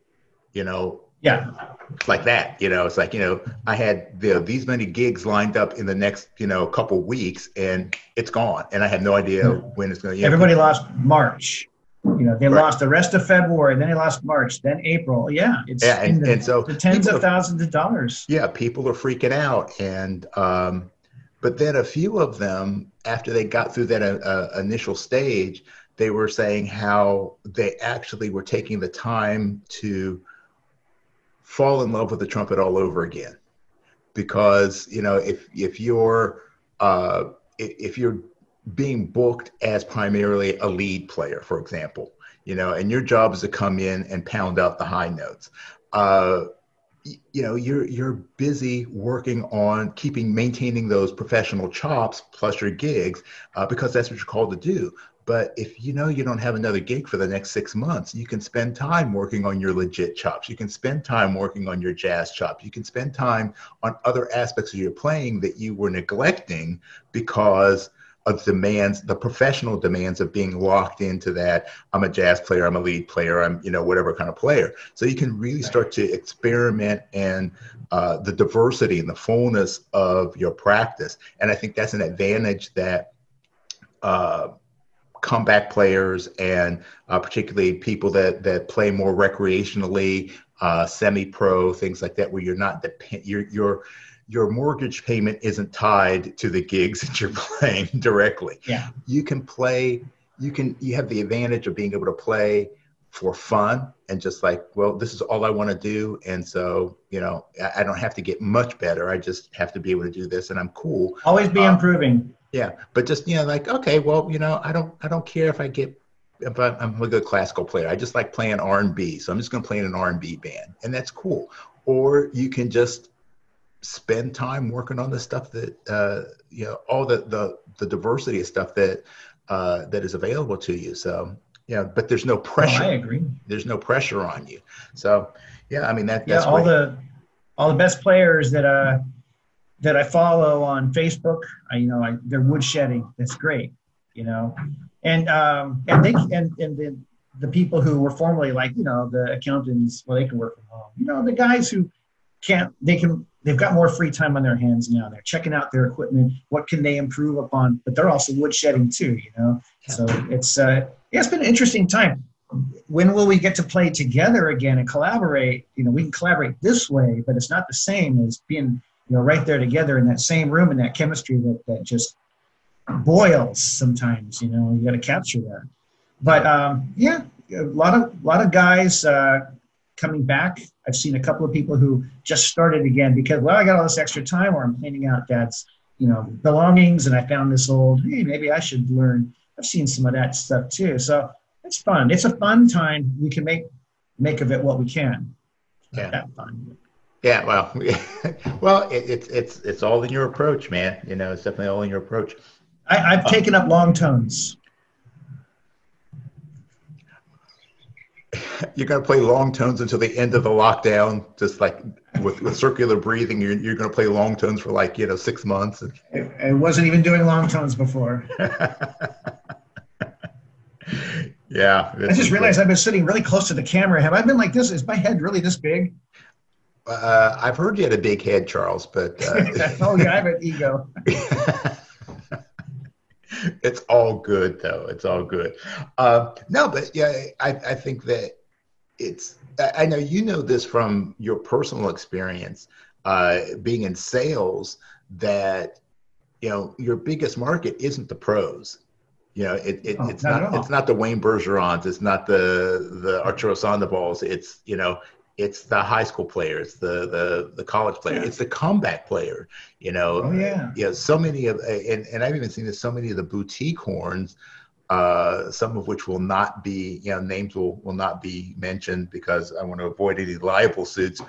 you know yeah. Like that you know it's like you know i had you know, these many gigs lined up in the next you know couple weeks and it's gone. And i have no idea mm-hmm. when it's going to everybody lost march. You know they right. lost the rest of february then they lost march then april. Yeah it's yeah and, the, and so the tens of are, thousands of dollars. Yeah people are freaking out and um but then a few of them after they got through that uh, uh initial stage they were saying how they actually were taking the time to fall in love with the trumpet all over again. Because you know if if you're uh, if you're being booked as primarily a lead player for example you know and your job is to come in and pound out the high notes uh, you know you're you're busy working on keeping maintaining those professional chops plus your gigs uh, because that's what you're called to do but if you know you don't have another gig for the next six months, you can spend time working on your legit chops. You can spend time working on your jazz chops. You can spend time on other aspects of your playing that you were neglecting because of demands, the professional demands of being locked into that. I'm a jazz player, I'm a lead player, I'm, you know, whatever kind of player. So you can really start to experiment and uh, the diversity and the fullness of your practice. And I think that's an advantage that uh, comeback players and uh, particularly people that that play more recreationally, uh, semi-pro, things like that, where you're not depend your your your mortgage payment isn't tied to the gigs [LAUGHS] that you're playing directly. Yeah, you can play. You can you have the advantage of being able to play for fun and just like well this is all i want to do and so you know I, I, don't have to get much better i just have to be able to do this and i'm cool always be um, improving yeah, but just you know, like okay, well, you know, I don't, I don't care if I get, if I, am a good classical player. I just like playing R and B, so I'm just going to play in an R and B band, and that's cool. Or you can just spend time working on the stuff that, uh, you know, all the the the diversity of stuff that uh, that is available to you. So yeah, but there's no pressure. Oh, I agree. There's no pressure on you. So yeah, I mean that. Yeah, all the all the best players that uh that I follow on Facebook. I, you know, I, they're woodshedding. That's great, you know, and um, and they and and the the people who were formerly like you know the accountants, well, they can work from home. You know, the guys who can't, they can. They've got more free time on their hands now. They're checking out their equipment. What can they improve upon? But they're also woodshedding too. You know, so it's uh, yeah, it's been an interesting time. When will we get to play together again and collaborate? You know, we can collaborate this way, but it's not the same as being you know, right there together in that same room in that chemistry that, that just boils sometimes, you know, you got to capture that. but um, yeah, a lot of a lot of guys uh, coming back. I've seen a couple of people who just started again because well, I got all this extra time where I'm cleaning out dad's you know belongings, and I found this old. Hey, maybe I should learn. I've seen some of that stuff too. So it's fun. It's a fun time. We can make make of it what we can. Yeah. That fun. Yeah, well, [LAUGHS] well, it, it's it's it's all in your approach, man. You know, it's definitely all in your approach. I, have uh, taken up long tones. You're going to play long tones until the end of the lockdown, just like with, with circular breathing. You're, you're going to play long tones for like you know six months. I wasn't even doing long tones before. [LAUGHS] yeah, I just realized I've been sitting really close to the camera. Have I been like this? Is my head really this big? Uh, I've heard you had a big head, Charles, but uh, [LAUGHS] oh yeah, I have an ego. [LAUGHS] it's all good though. It's all good. Uh, no, but yeah, I, I think that it's. I know you know this from your personal experience, uh, being in sales. That you know your biggest market isn't the pros. You know, it, it oh, it's not, not it's not the Wayne Bergerons, it's not the the Arturo Sandovals. It's you know it's the high school players, the the the college player, yeah. it's the comeback player. You know, oh, yeah, yeah. So many of and and I've even seen this. So many of the boutique horns, uh, some of which will not be, you know, names will will not be mentioned because I want to avoid any liable suits.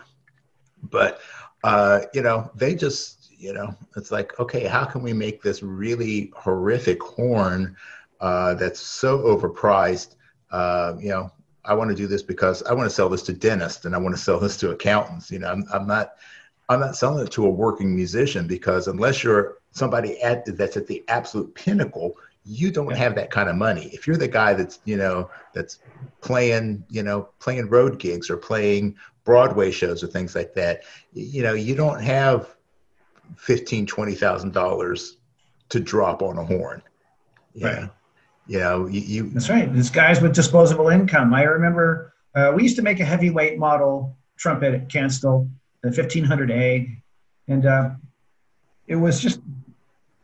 But uh, you know, they just, you know, it's like, okay, how can we make this really horrific horn uh, that's so overpriced? Uh, you know, I want to do this because I want to sell this to dentists and I want to sell this to accountants. You know, I'm, I'm not I'm not selling it to a working musician because unless you're somebody at that's at the absolute pinnacle, you don't have that kind of money. If you're the guy that's you know that's playing you know playing road gigs or playing Broadway shows or things like that, you know you don't have fifteen twenty thousand dollars to drop on a horn. right. Know, you, you That's right. These guys with disposable income. I remember uh, we used to make a heavyweight model trumpet at Kanstul, the 1500A, and uh, it was just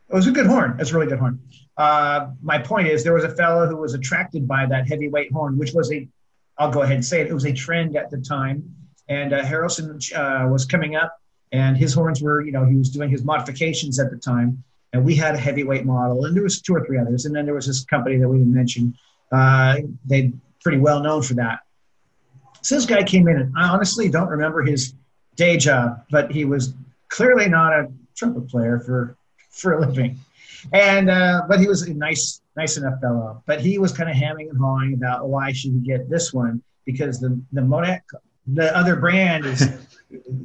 it was a good horn. It's a really good horn. Uh, my point is, there was a fellow who was attracted by that heavyweight horn, which was a, I'll go ahead and say it, it was a trend at the time. And uh, Harrelson uh, was coming up, and his horns were, you know, he was doing his modifications at the time and we had a heavyweight model, and there was two or three others, and then there was this company that we didn't mention. Uh, they pretty well known for that. So this guy came in, and I honestly don't remember his day job, but he was clearly not a trumpet player for for a living, and uh, but he was a nice nice enough fellow. But he was kind of hamming and hawing about why should we get this one because the the Monette the other brand is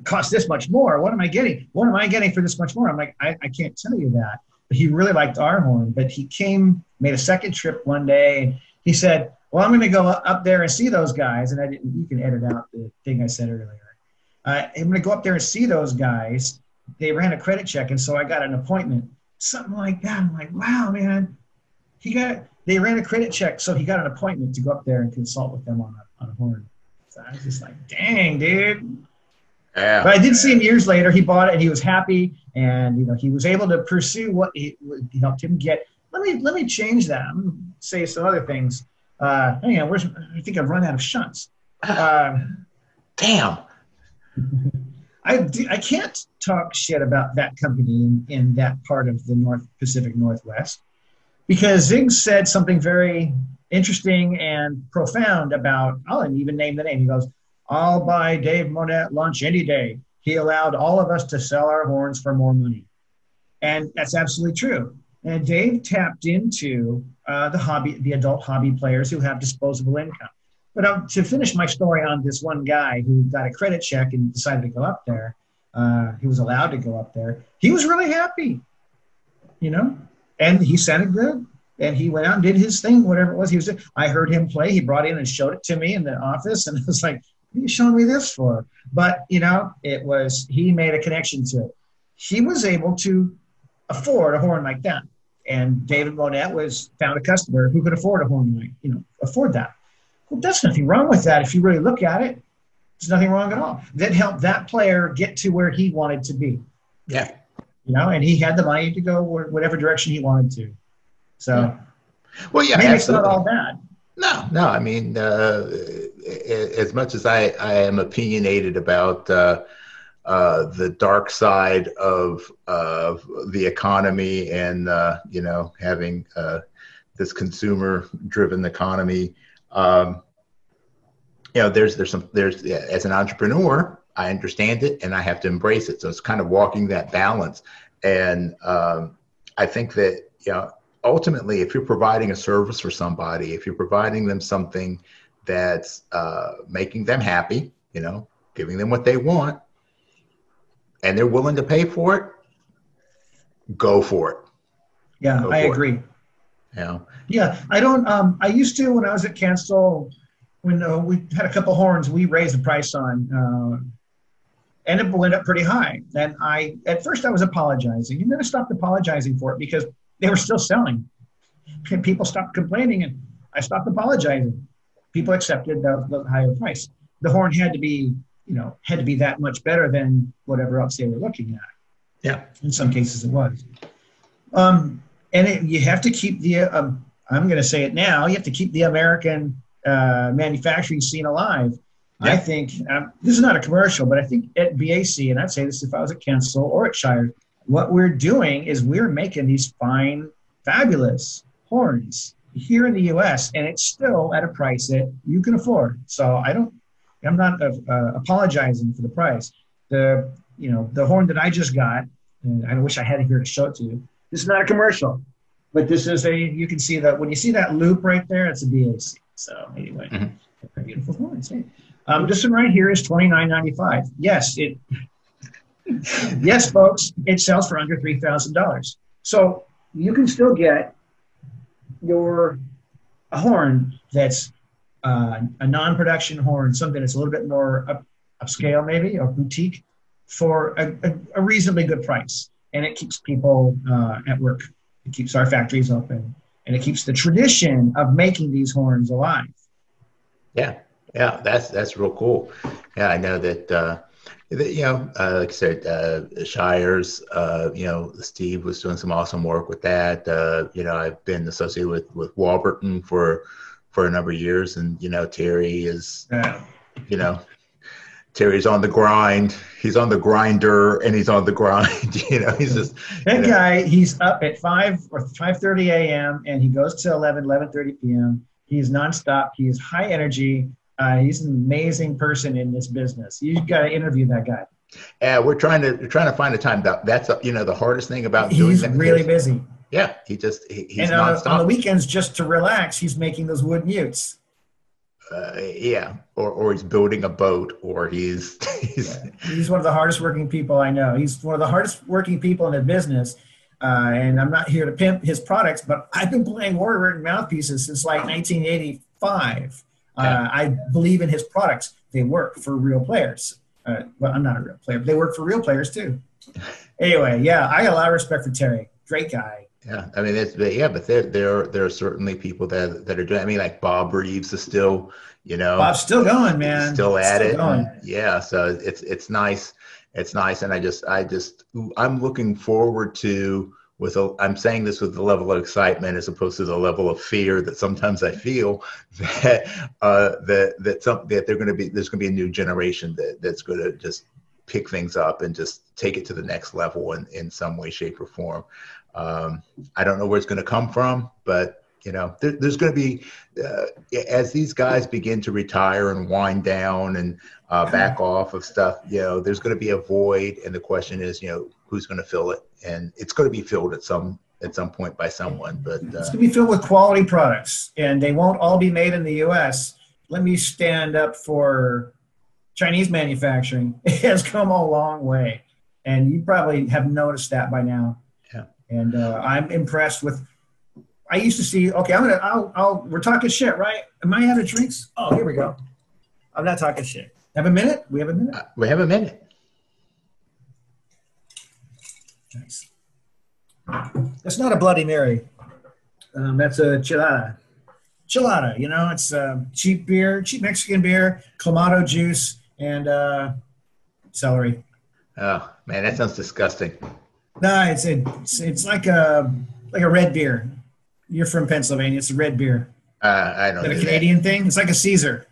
cost this much more. What am I getting? What am I getting for this much more? I'm like, I, I can't tell you that. But he really liked our horn. But he came, made a second trip one day. and He said, Well, I'm going to go up there and see those guys. And I didn't, you can edit out the thing I said earlier. Uh, I'm going to go up there and see those guys. They ran a credit check. And so I got an appointment, something like that. I'm like, wow, man. He got, they ran a credit check. So he got an appointment to go up there and consult with them on a, on a horn. So I was just like, dang, dude. Yeah. But I did see him years later. He bought it and he was happy, and you know he was able to pursue what he, he helped him get. Let me let me change that. I'm gonna say some other things. Uh, hang on, where's I think I've run out of shunts. Uh, Damn. [LAUGHS] I, I can't talk shit about that company in, in that part of the North Pacific Northwest because Zig said something very interesting and profound about, I'll even name the name. He goes, I'll buy Dave Monette lunch any day. He allowed all of us to sell our horns for more money. And that's absolutely true. And Dave tapped into uh, the hobby, the adult hobby players who have disposable income. But um, to finish my story on this one guy who got a credit check and decided to go up there, uh, he was allowed to go up there. He was really happy, you know, and he sounded good. And he went out and did his thing, whatever it was he was doing. I heard him play. He brought in and showed it to me in the office, [LAUGHS] and I was like, what are you showing me this for? But, you know, it was, he made a connection to it. He was able to afford a horn like that. And David Monette was found a customer who could afford a horn like, you know, afford that. Well, there's nothing wrong with that if you really look at it. There's nothing wrong at all. That helped that player get to where he wanted to be. Yeah. You know, and he had the money to go whatever direction he wanted to. So, well, yeah, maybe absolutely. it's not all bad. No, no. I mean, uh, as much as I, I am opinionated about uh, uh, the dark side of of the economy and uh, you know having uh, this consumer driven economy, um, you know, there's there's some there's as an entrepreneur, I understand it and I have to embrace it. So it's kind of walking that balance, and um, I think that you know ultimately, if you're providing a service for somebody, if you're providing them something that's uh, making them happy, you know, giving them what they want, and they're willing to pay for it, go for it. Yeah, go I agree. It. Yeah. Yeah, I don't. Um, I used to when I was at Kanstul, when uh, we had a couple horns, we raised the price on, uh, and it went up pretty high. And I, at first, I was apologizing, and then I stopped apologizing for it because they were still selling. And people stopped complaining, and I stopped apologizing. People accepted the, the higher price. The horn had to be, you know, had to be that much better than whatever else they were looking at. Yeah. In some cases, it was. Um, and it, you have to keep the. Um, I'm going to say it now. You have to keep the American uh, manufacturing scene alive. Yeah. I think um, this is not a commercial, but I think at BAC, and I'd say this if I was at Kanstul or at Shire, what we're doing is we're making these fine, fabulous horns here in the U.S. and it's still at a price that you can afford. So I don't, I'm not uh, uh, apologizing for the price. The you know the horn that I just got, and I wish I had it here to show it to you. This is not a commercial, but this is a. You can see that when you see that loop right there, it's a BAC. So anyway, mm-hmm. beautiful horns. Um, this one right here is twenty nine ninety five. Yes, it yes, folks, it sells for under three thousand dollars. So you can still get your a horn that's uh, a non-production horn, something that's a little bit more up, upscale, maybe or boutique, for a, a, a, reasonably good price, and it keeps people uh, at work. It keeps our factories open, and it keeps the tradition of making these horns alive. Yeah, yeah, that's that's real cool. Yeah, I know that. Uh, you know, uh, like I said, uh, Shires, uh, you know, Steve was doing some awesome work with that. Uh, you know, I've been associated with with Warburton for for a number of years, and you know, Terry is, yeah. you know, Terry's on the grind. He's on the grinder, and he's on the grind. [LAUGHS] you know, he's just that know. guy. He's up at five or five thirty a.m. and he goes to 11, 11.30 p.m. He's nonstop. He's high energy uh, he's an amazing person in this business. You got to interview that guy. Yeah, we're trying to we're trying to find a time. That, that's you know the hardest thing about doing. He's really busy. Yeah, he just he, he's and on, on, the weekends just to relax. He's making those wood mutes. Uh, yeah, or or he's building a boat, or he's [LAUGHS] he's yeah. he's one of the hardest working people I know. He's one of the hardest working people in the business. Uh, and I'm not here to pimp his products, but I've been playing Warburton mouthpieces since like 1985. Uh, I believe in his products. They work for real players. Uh, well, I'm not a real player, but they work for real players too. [LAUGHS] Anyway, yeah, I got a lot of respect for Terry. Great guy. Yeah, I mean, it's but yeah, but there there there are certainly people that that are doing. I mean, like Bob Reeves is still, you know, Bob's still going, man. Still at still it. Going. Yeah, so it's it's nice. It's nice, and I just I just I'm looking forward to with a, I'm saying this with the level of excitement as opposed to the level of fear that sometimes I feel [LAUGHS] that uh, that that some that they're going to be there's going to be a new generation that that's going to just pick things up and just take it to the next level in, in some way, shape, or form. Um, I don't know where it's going to come from, but you know, there, there's going to be uh, as these guys begin to retire and wind down and uh, back off of stuff. You know, there's going to be a void, and the question is, you know, who's going to fill it? And it's going to be filled at some at some point by someone. But uh, it's going to be filled with quality products, and they won't all be made in the U.S. Let me stand up for Chinese manufacturing. [LAUGHS] It has come a long way, and you probably have noticed that by now. Yeah. And uh, I'm impressed with I used to see, okay, I'm gonna, I'll, I'll, we're talking shit, right? Am I out of drinks? Oh, here we go. I'm not talking shit. Have a minute? We have a minute? Uh, we have a minute. Nice. That's not a Bloody Mary. Um, that's a chelada. Chelada, you know, it's uh, cheap beer, cheap Mexican beer, clamato juice, and uh, celery. Oh man, that sounds disgusting. No, it's it's, it's like a like a red beer. You're from Pennsylvania. It's a red beer. Uh, I don't. Is that do a Canadian thing? It's like a Caesar.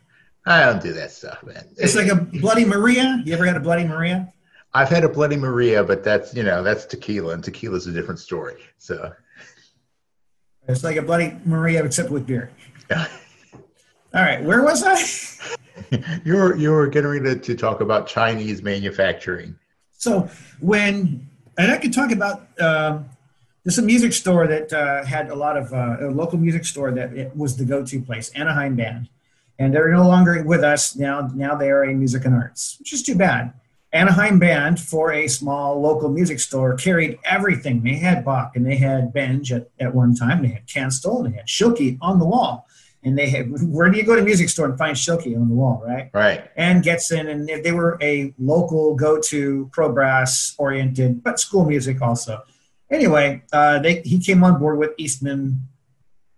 I don't do that stuff, man. It's like a Bloody Maria. You ever had a Bloody Maria? I've had a Bloody Maria, but that's you know that's tequila, and tequila's a different story. So It's like a Bloody Maria except with beer. yeah. [LAUGHS] All right, where was I? [LAUGHS] you're you're getting ready to, to talk about Chinese manufacturing. So when and I could talk about um, there's a music store that uh, had a lot of uh, a local music store that it was the go-to place, Anaheim Band, and they're no longer with us now. Now they are a music and arts, which is too bad. Anaheim Band for a small local music store carried everything. They had Bach and they had Benge at, at one time. They had Kanstul and they had Schilke on the wall. And they had where do you go to a music store and find Schilke on the wall, right? Right. and gets in and they were a local go-to pro brass oriented but school music also anyway uh, they, he came on board with eastman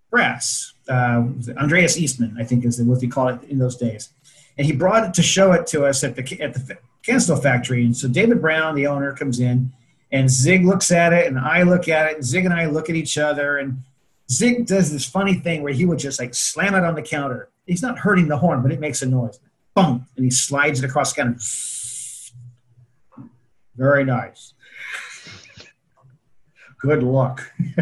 brass uh, andreas eastman i think is what they call it in those days and he brought it to show it to us at the at the Kanstul factory and so david brown the owner comes in and zig looks at it and i look at it and zig and i look at each other and Zig does this funny thing where he would just like slam it on the counter. He's not hurting the horn, but it makes a noise. Boom! And he slides it across the counter. Very nice. Good luck. [LAUGHS]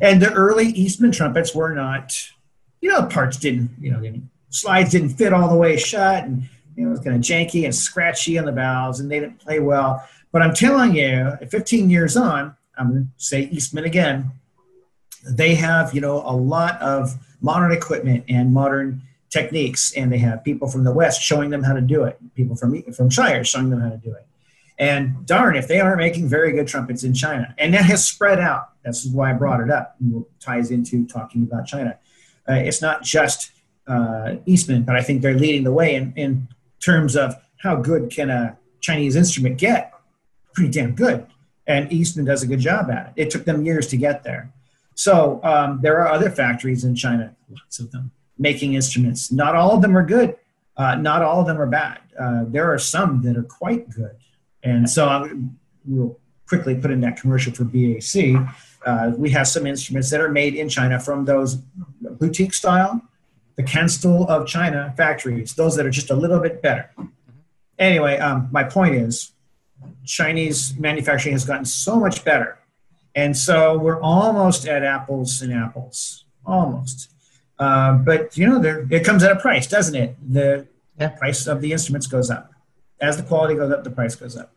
and the early Eastman trumpets were not, you know, parts didn't, you know, didn't, slides didn't fit all the way shut, and you know, it was kind of janky and scratchy on the valves, and they didn't play well. But I'm telling you, 15 years on, I'm going to say Eastman again they have you know a lot of modern equipment and modern techniques and they have people from the west showing them how to do it people from from shire showing them how to do it and darn if they aren't making very good trumpets in china and that has spread out that's why i brought it up it ties into talking about china uh, it's not just uh, eastman but i think they're leading the way in, in terms of how good can a chinese instrument get pretty damn good and eastman does a good job at it it took them years to get there so um, there are other factories in China, lots of them, making instruments. Not all of them are good. Uh, not all of them are bad. Uh, there are some that are quite good. And so I will quickly put in that commercial for BAC. Uh, we have some instruments that are made in China from those boutique style, the Kanstul of China factories, those that are just a little bit better. Anyway, um, my point is Chinese manufacturing has gotten so much better and so we're almost at apples and apples, almost. Uh, but you know, there, it comes at a price, doesn't it? The Yeah. price of the instruments goes up. As the quality goes up, the price goes up.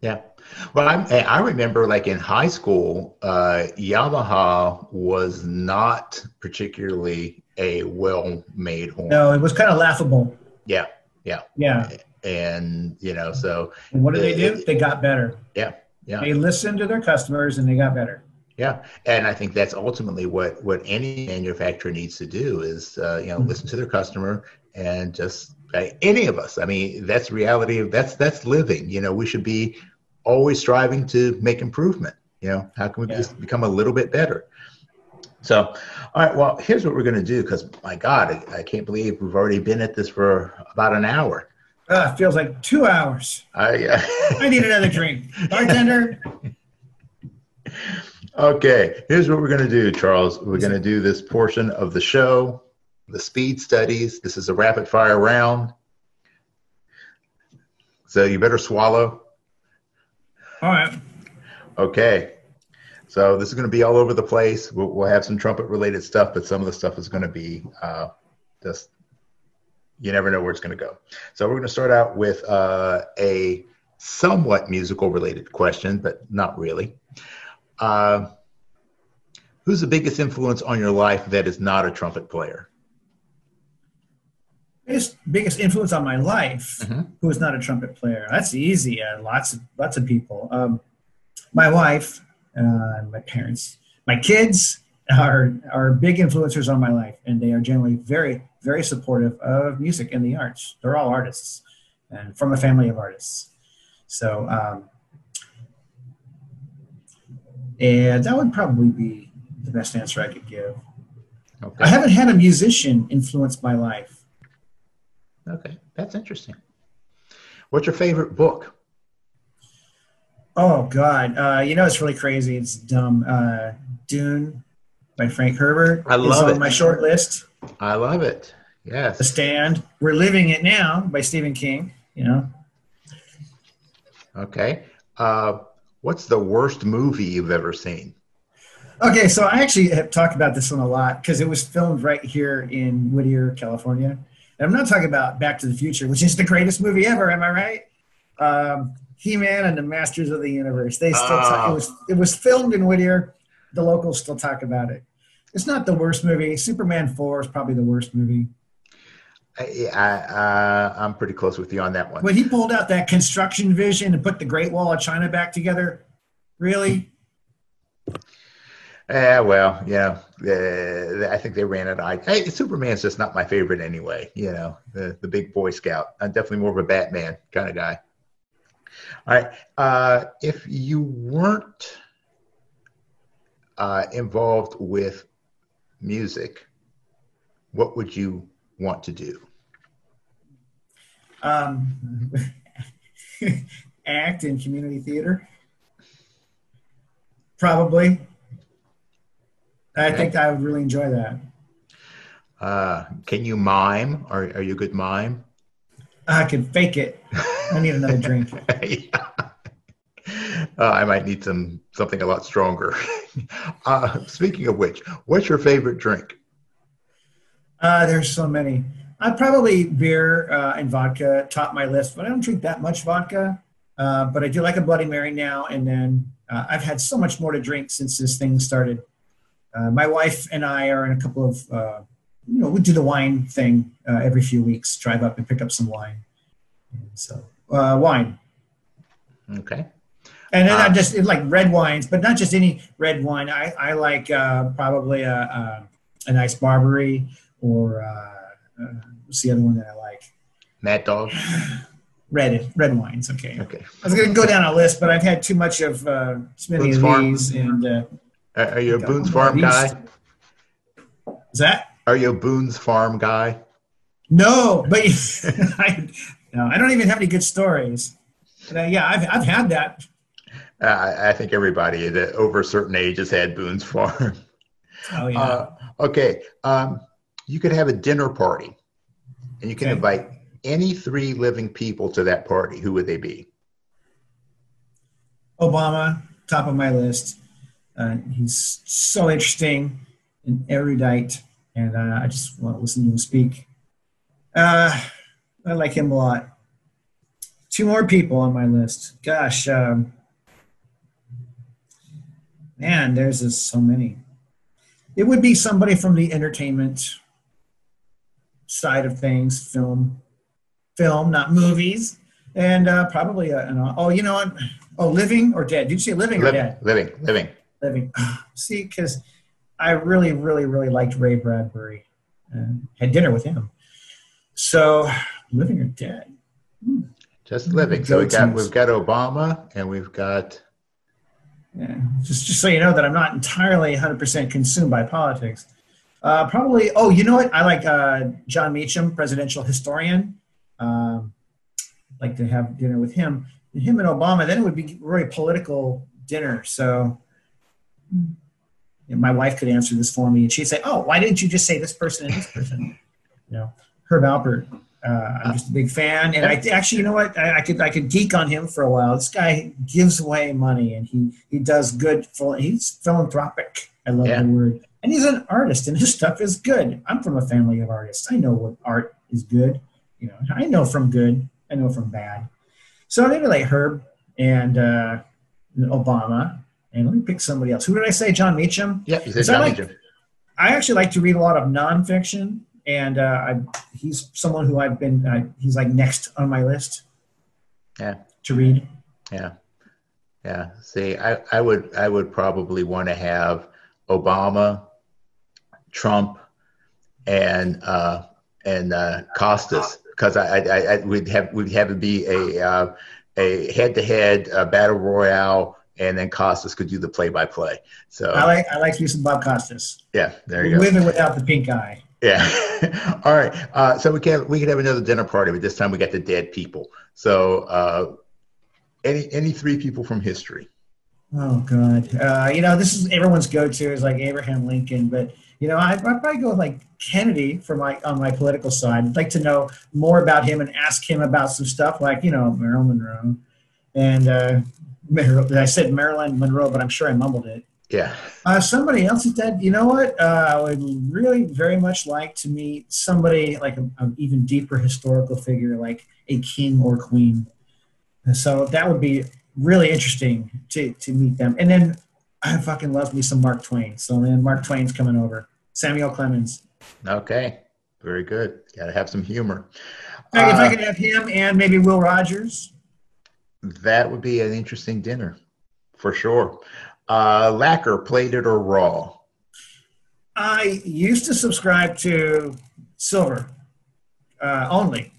Yeah. Well, I'm, I remember like in high school, uh, Yamaha was not particularly a well-made horn. No, it was kind of laughable. Yeah. Yeah. Yeah. And you know, so And what did they do? Uh, They got better. yeah. Yeah. They listened to their customers and they got better. Yeah, and I think that's ultimately what what any manufacturer needs to do is uh, you know Mm-hmm. listen to their customer and just uh, any of us. I mean, that's reality. That's that's living. You know, we should be always striving to make improvement. You know, how can we Yeah. just become a little bit better? So, all right. Well, here's what we're going to do because my God, I, I can't believe we've already been at this for about an hour. Ah, feels like two hours. I, uh, [LAUGHS] I need another drink. Bartender. Okay, here's what we're going to do, Charles. We're going to do this portion of the show, the speed studies. This is a rapid fire round. So you better swallow. All right. Okay. So this is going to be all over the place. We'll, we'll have some trumpet related stuff, but some of the stuff is going to be uh, just, you never know where it's going to go. So we're going to start out with uh, a somewhat musical related question, but not really. Uh, who's the biggest influence on your life that is not a trumpet player? Biggest biggest influence on my life Mhm. who is not a trumpet player. That's easy uh, lots of lots of people. Um, my wife uh, my parents my kids are are big influencers on my life and they are generally very very supportive of music and the arts. They're all artists and from a family of artists. So um, and that would probably be the best answer i could give. Okay. i haven't had a musician influence my life Okay, that's interesting. What's your favorite book? Oh God, uh, you know it's really crazy. It's dumb. Uh, Dune. by Frank Herbert. I love is on it. my short list. I love it. Yes. The Stand. We're Living It Now by Stephen King. You know, Okay. Uh, what's the worst movie you've ever seen? Okay, so I actually have talked about this one a lot because it was filmed right here in Whittier, California. And I'm not talking about Back to the Future, which is the greatest movie ever. Am I right? Um, He-Man and the Masters of the Universe. They still talk, Oh. it was it was filmed in Whittier. The locals still talk about it. It's not the worst movie. Superman Four is probably the worst movie. I, I, uh, I'm pretty close with you on that one. When he pulled out that construction vision and put the Great Wall of China back together, really? Yeah, well, yeah, uh, I think they ran it. I, hey, Superman's just not my favorite anyway. You know, the the big Boy Scout. I'm definitely more of a Batman kind of guy. All right, uh, if you weren't uh, involved with music, what would you want to do? um, [LAUGHS] act in community theater? Probably. I think I would really enjoy that. Uh, can you mime? Are are you a good mime? I can fake it. I need another [LAUGHS] drink. Yeah. Uh, I might need some something a lot stronger. [LAUGHS] uh, speaking of which, what's your favorite drink? Uh, there's so many. I probably beer uh, and vodka top my list, but I don't drink that much vodka. Uh, but I do like a Bloody Mary now and then. Uh, I've had so much more to drink since this thing started. Uh, my wife and I are in a couple of, uh, you know, we do the wine thing uh, every few weeks. Drive up and pick up some wine. And so uh, wine, Okay. and then. I'm just like red wines, but not just any red wine. I, I like uh, probably a, a, a nice Barbary or uh, uh, what's the other one that I like? Mad Dog. [SIGHS] Red red wines. Okay. Okay. I was going to go down a list, but I've had too much of uh, Smithy and. And uh, Are are you a Boone's Farm more guy? is that Are you a Boone's Farm guy? no? But [LAUGHS] I, no, I don't even have any good stories. But, uh, yeah, I've I've had that. Uh, I I think everybody that over a certain age has had Boone's Farm. [LAUGHS] Oh yeah. Uh, okay. Um, you could have a dinner party, and you can Okay. invite any three living people to that party. Who would they be? Obama, top of my list. Uh, he's so interesting and erudite, and uh, I just want to listen to him speak. Uh, I like him a lot. Two more people on my list. Gosh, um, man, there's just so many. It would be somebody from the entertainment side of things, film, film, not movies, and uh, probably a, an, oh, you know? Oh, living or dead? Did you say living or dead? living, living. Living. See, because I really, really, really liked Ray Bradbury. And had dinner with him. So, living or dead? Just living. So we got we've got Obama and we've got Yeah. Just, just so you know that I'm not entirely 100% consumed by politics. Uh, probably. Oh, you know what? I like uh, Jon Meacham, presidential historian. Um, like to have dinner with him. Him and Obama. Then it would be a very political dinner. So you know, my wife could answer this for me, and she'd say, "Oh, why didn't you just say this person and this person?" [LAUGHS] you know, Herb Alpert. Uh, I'm just a big fan, and I actually, you know what? I, I could I could geek on him for a while. This guy gives away money, and he he does good. He's philanthropic. I love Yeah. the word. And he's an artist, and his stuff is good. I'm from a family of artists. I know what art is good. You know, I know from good. I know from bad. So maybe like Herb and uh, Obama, and let me pick somebody else. Who did I say? Jon Meacham. yeah. You said So I John like- Meacham. I actually like to read a lot of nonfiction, and uh, I, he's someone who I've been. Uh, he's like next on my list Yeah. to read. Yeah. Yeah. See, I, I would I would probably want to have Obama, Trump, and uh, and uh, Costas because I, I, I we'd have we'd have it be a uh, a head to head battle royale, and then Costas could do the play by play. So I like I like me some Bob Costas, yeah, there you go. with or without the pink eye. Yeah. [LAUGHS] All right. Uh, so we can we could have another dinner party, but this time we got the dead people. So uh, any any three people from history. Oh God, uh, you know this is everyone's go-to is like Abraham Lincoln, but you know I, I'd probably go with like Kennedy for my on my political side. I'd like to know more about him and ask him about some stuff like you know Marilyn Monroe, and uh, I said Marilyn Monroe, but I'm sure I mumbled it. Yeah. Uh, somebody else is dead. You know what? Uh, I would really very much like to meet somebody like an even deeper historical figure, like a king or queen. So that would be really interesting to, to meet them. And then I fucking love me some Mark Twain. So then Mark Twain's coming over. Samuel Clemens. Okay. Very good. Got to have some humor. if I uh, could have him and maybe Will Rogers. That would be an interesting dinner for sure. Uh, lacquer, plated or raw? I used to subscribe to silver uh, only.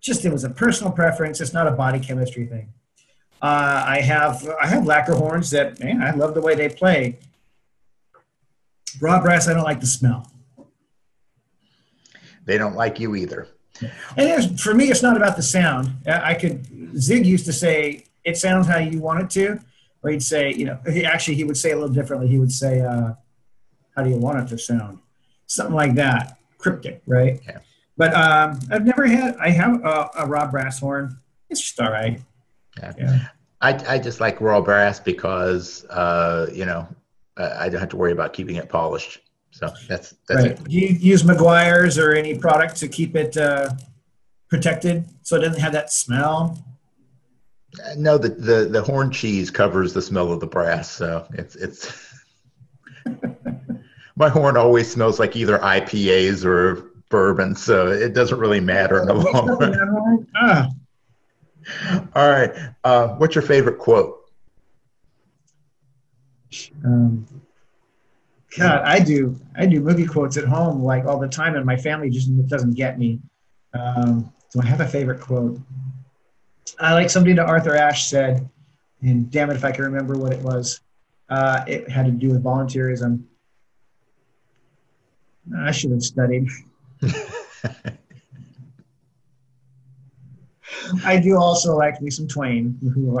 Just it was a personal preference. It's not a body chemistry thing. Uh, I have I have lacquer horns that man I love the way they play. Raw brass I don't like the smell. They don't like you either. And for me, it's not about the sound. I could Zig used to say it sounds how you want it to, or he'd say you know he actually he would say a little differently. He would say uh, how do you want it to sound, something like that, cryptic, right? Yeah. But um, I've never had. I have a, a raw brass horn. It's just all right. Yeah. yeah. I, I just like raw brass because uh, you know I don't have to worry about keeping it polished. So that's that's right. it. Do you use Meguiar's or any product to keep it uh, protected so it doesn't have that smell? Uh, no, the, the the horn cheese covers the smell of the brass, so it's it's. [LAUGHS] my horn always smells like either IPAs or bourbon, so it doesn't really matter no longer. ah. [LAUGHS] All right. Uh, what's your favorite quote? Um, God, I do. I do movie quotes at home like all the time, and my family just doesn't get me. Um, do I have a favorite quote? I like something that Arthur Ashe said, and damn it if I can remember what it was. Uh, it had to do with volunteerism. I should have studied. [LAUGHS] I do also like me some Twain, who,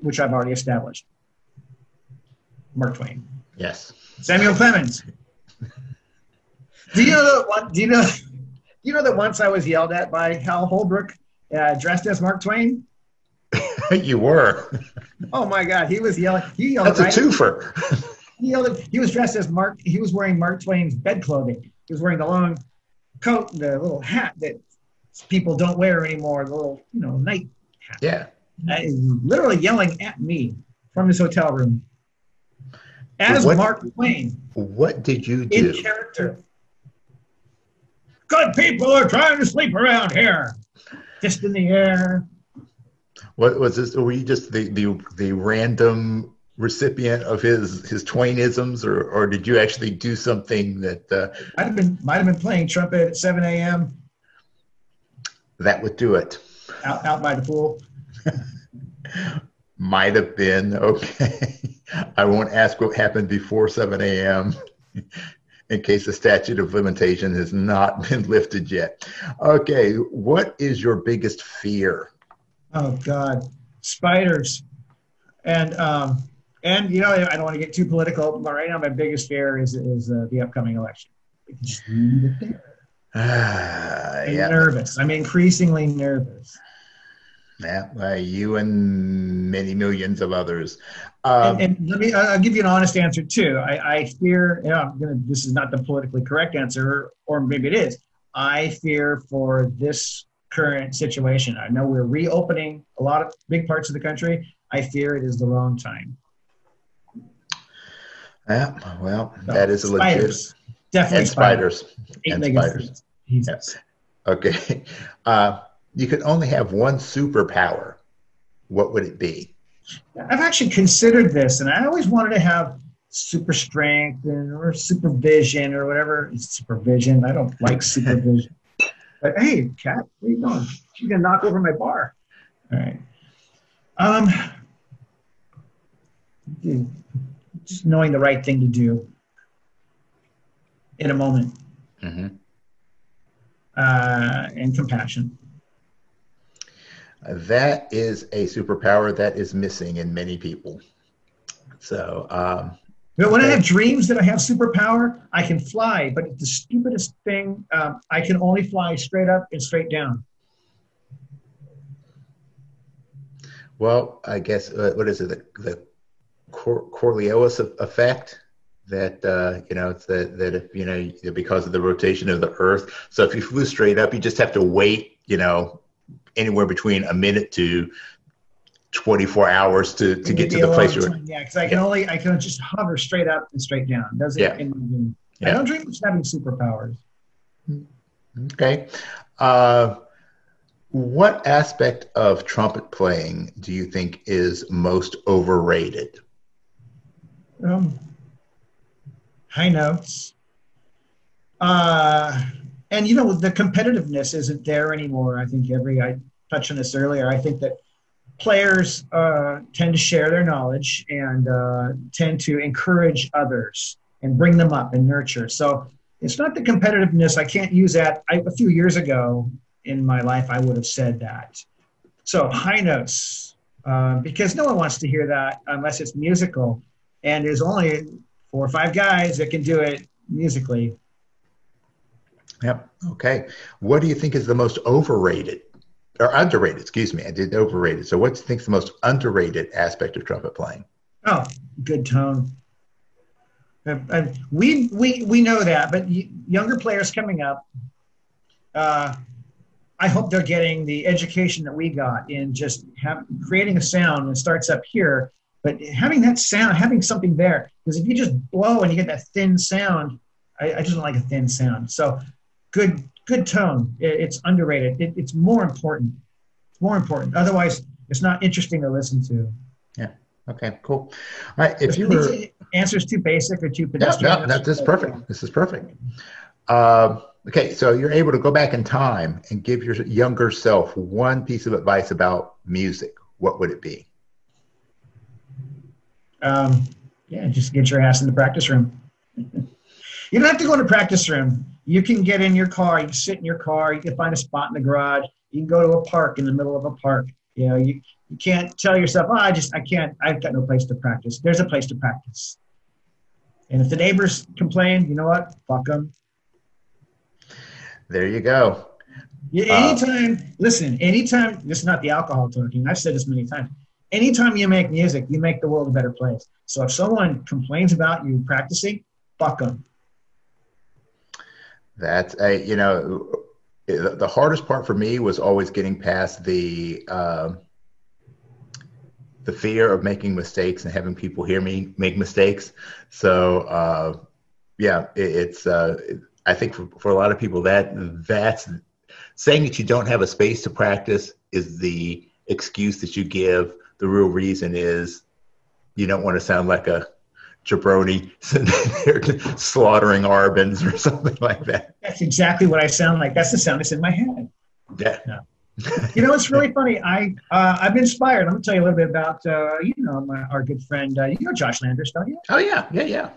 which I've already established. Mark Twain. Yes. Samuel Clemens. do you know that? One, do you know? Do you know that once I was yelled at by Hal Holbrook, uh, dressed as Mark Twain? [LAUGHS] you were. Oh my God, he was yelling. He yelled. That's right, a twofer. he yelled. He was dressed as Mark. He was wearing Mark Twain's bed clothing. He was wearing the long coat and the little hat that people don't wear anymore. The little, you know, night hat. Yeah. Uh, literally yelling at me from his hotel room as what, Mark Twain. What did you do? In character. Good people are trying to sleep around here. Just in the air. What was this? Were you just the the, the random recipient of his his Twainisms, or or did you actually do something that uh, might have been might have been playing trumpet at seven a.m. That would do it. Out out by the pool. [LAUGHS] might have been [LAUGHS] okay. I won't ask what happened before seven a.m. [LAUGHS] in case the statute of limitation has not [LAUGHS] been lifted yet. Okay, what is your biggest fear? Oh God, spiders, and um, and you know I don't want to get too political, but right now my biggest fear is is uh, the upcoming election. Just leave it there. I'm yeah. nervous. I'm increasingly nervous. Yeah, uh, you and many millions of others. Um, and, and, let me, I'll give you an honest answer too. I, I fear, you know, I'm gonna, this is not the politically correct answer, or maybe it is. I fear for this current situation. I know we're reopening a lot of big parts of the country. I fear it is the wrong time. Yeah, well, so, that is a legit. Spiders. Definitely and spiders. spiders. And spiders. Yes. Okay. [LAUGHS] Uh, you could only have one superpower. What would it be? I've actually considered this, and I always wanted to have super strength and, or supervision or whatever. Supervision. I don't like [LAUGHS] supervision. But hey, cat, where you going? She's gonna knock over my bar. All right. Um, just knowing the right thing to do in a moment, mm-hmm. uh, and compassion. That is a superpower that is missing in many people. So, um, but when I have dreams that I have superpower, I can fly. But the stupidest thing, um, I can only fly straight up and straight down. Well, I guess uh, what is it? The, the Cor- Coriolis effect that uh, you know it's that that if you know because of the rotation of the Earth. So if you flew straight up, you just have to wait. You know, anywhere between a minute to 24 hours to, to get to the place you're yeah because i can yeah. only i can just hover straight up and straight down. Does it yeah. Yeah. i don't dream of having superpowers. Okay. Uh, what aspect of trumpet playing do you think is most overrated? Um, high notes. Uh, and you know the competitiveness isn't there anymore i think every i touched on this earlier i think that players uh, tend to share their knowledge and uh, tend to encourage others and bring them up and nurture. So it's not the competitiveness. I can't use that. I, a few years ago in my life, I would have said that. So high notes, uh, because no one wants to hear that unless it's musical. And there's only four or five guys that can do it musically. Yep. Okay. What do you think is the most overrated or underrated, excuse me. I did overrated. So what do you think is the most underrated aspect of trumpet playing? Oh, good tone. Uh, uh, we, we, we know that, but younger players coming up, uh, I hope they're getting the education that we got in just have, creating a sound that starts up here, but having that sound, having something there, because if you just blow and you get that thin sound, I, I just don't like a thin sound. So good good tone. It, it's underrated. It, it's more important. It's more important. Otherwise, it's not interesting to listen to. Yeah. Okay. Cool. All right. If, you were [LAUGHS] answers too basic or too pedestrian, no, no, this is perfect. This is perfect. Uh, okay, so you're able to go back in time and give your younger self one piece of advice about music. What would it be? Um, yeah, just get your ass in the practice room. [LAUGHS] you don't have to go in the practice room you can get in your car, you can sit in your car, you can find a spot in the garage, you can go to a park in the middle of a park. You know, you, you can't tell yourself, oh, I just, I can't, I've got no place to practice. There's a place to practice. And if the neighbors complain, you know what? Fuck them. There you go. Yeah, uh, anytime, uh, listen, anytime, this is not the alcohol talking, I've said this many times. Anytime you make music, you make the world a better place. So if someone complains about you practicing, fuck them. That's a you know the hardest part for me was always getting past the uh, the fear of making mistakes and having people hear me make mistakes. So uh, yeah, it, it's uh, I think for, for a lot of people that that's saying that you don't have a space to practice is the excuse that you give. The real reason is you don't want to sound like a jabroni [LAUGHS] slaughtering Arban's or something like that. That's exactly what I sound like. That's the sound that's in my head. Yeah. you know, it's really funny. I uh, I've been inspired. I'm gonna tell you a little bit about uh, you know my, our good friend. Uh, you know Josh Landers, don't you? Oh yeah, yeah, yeah.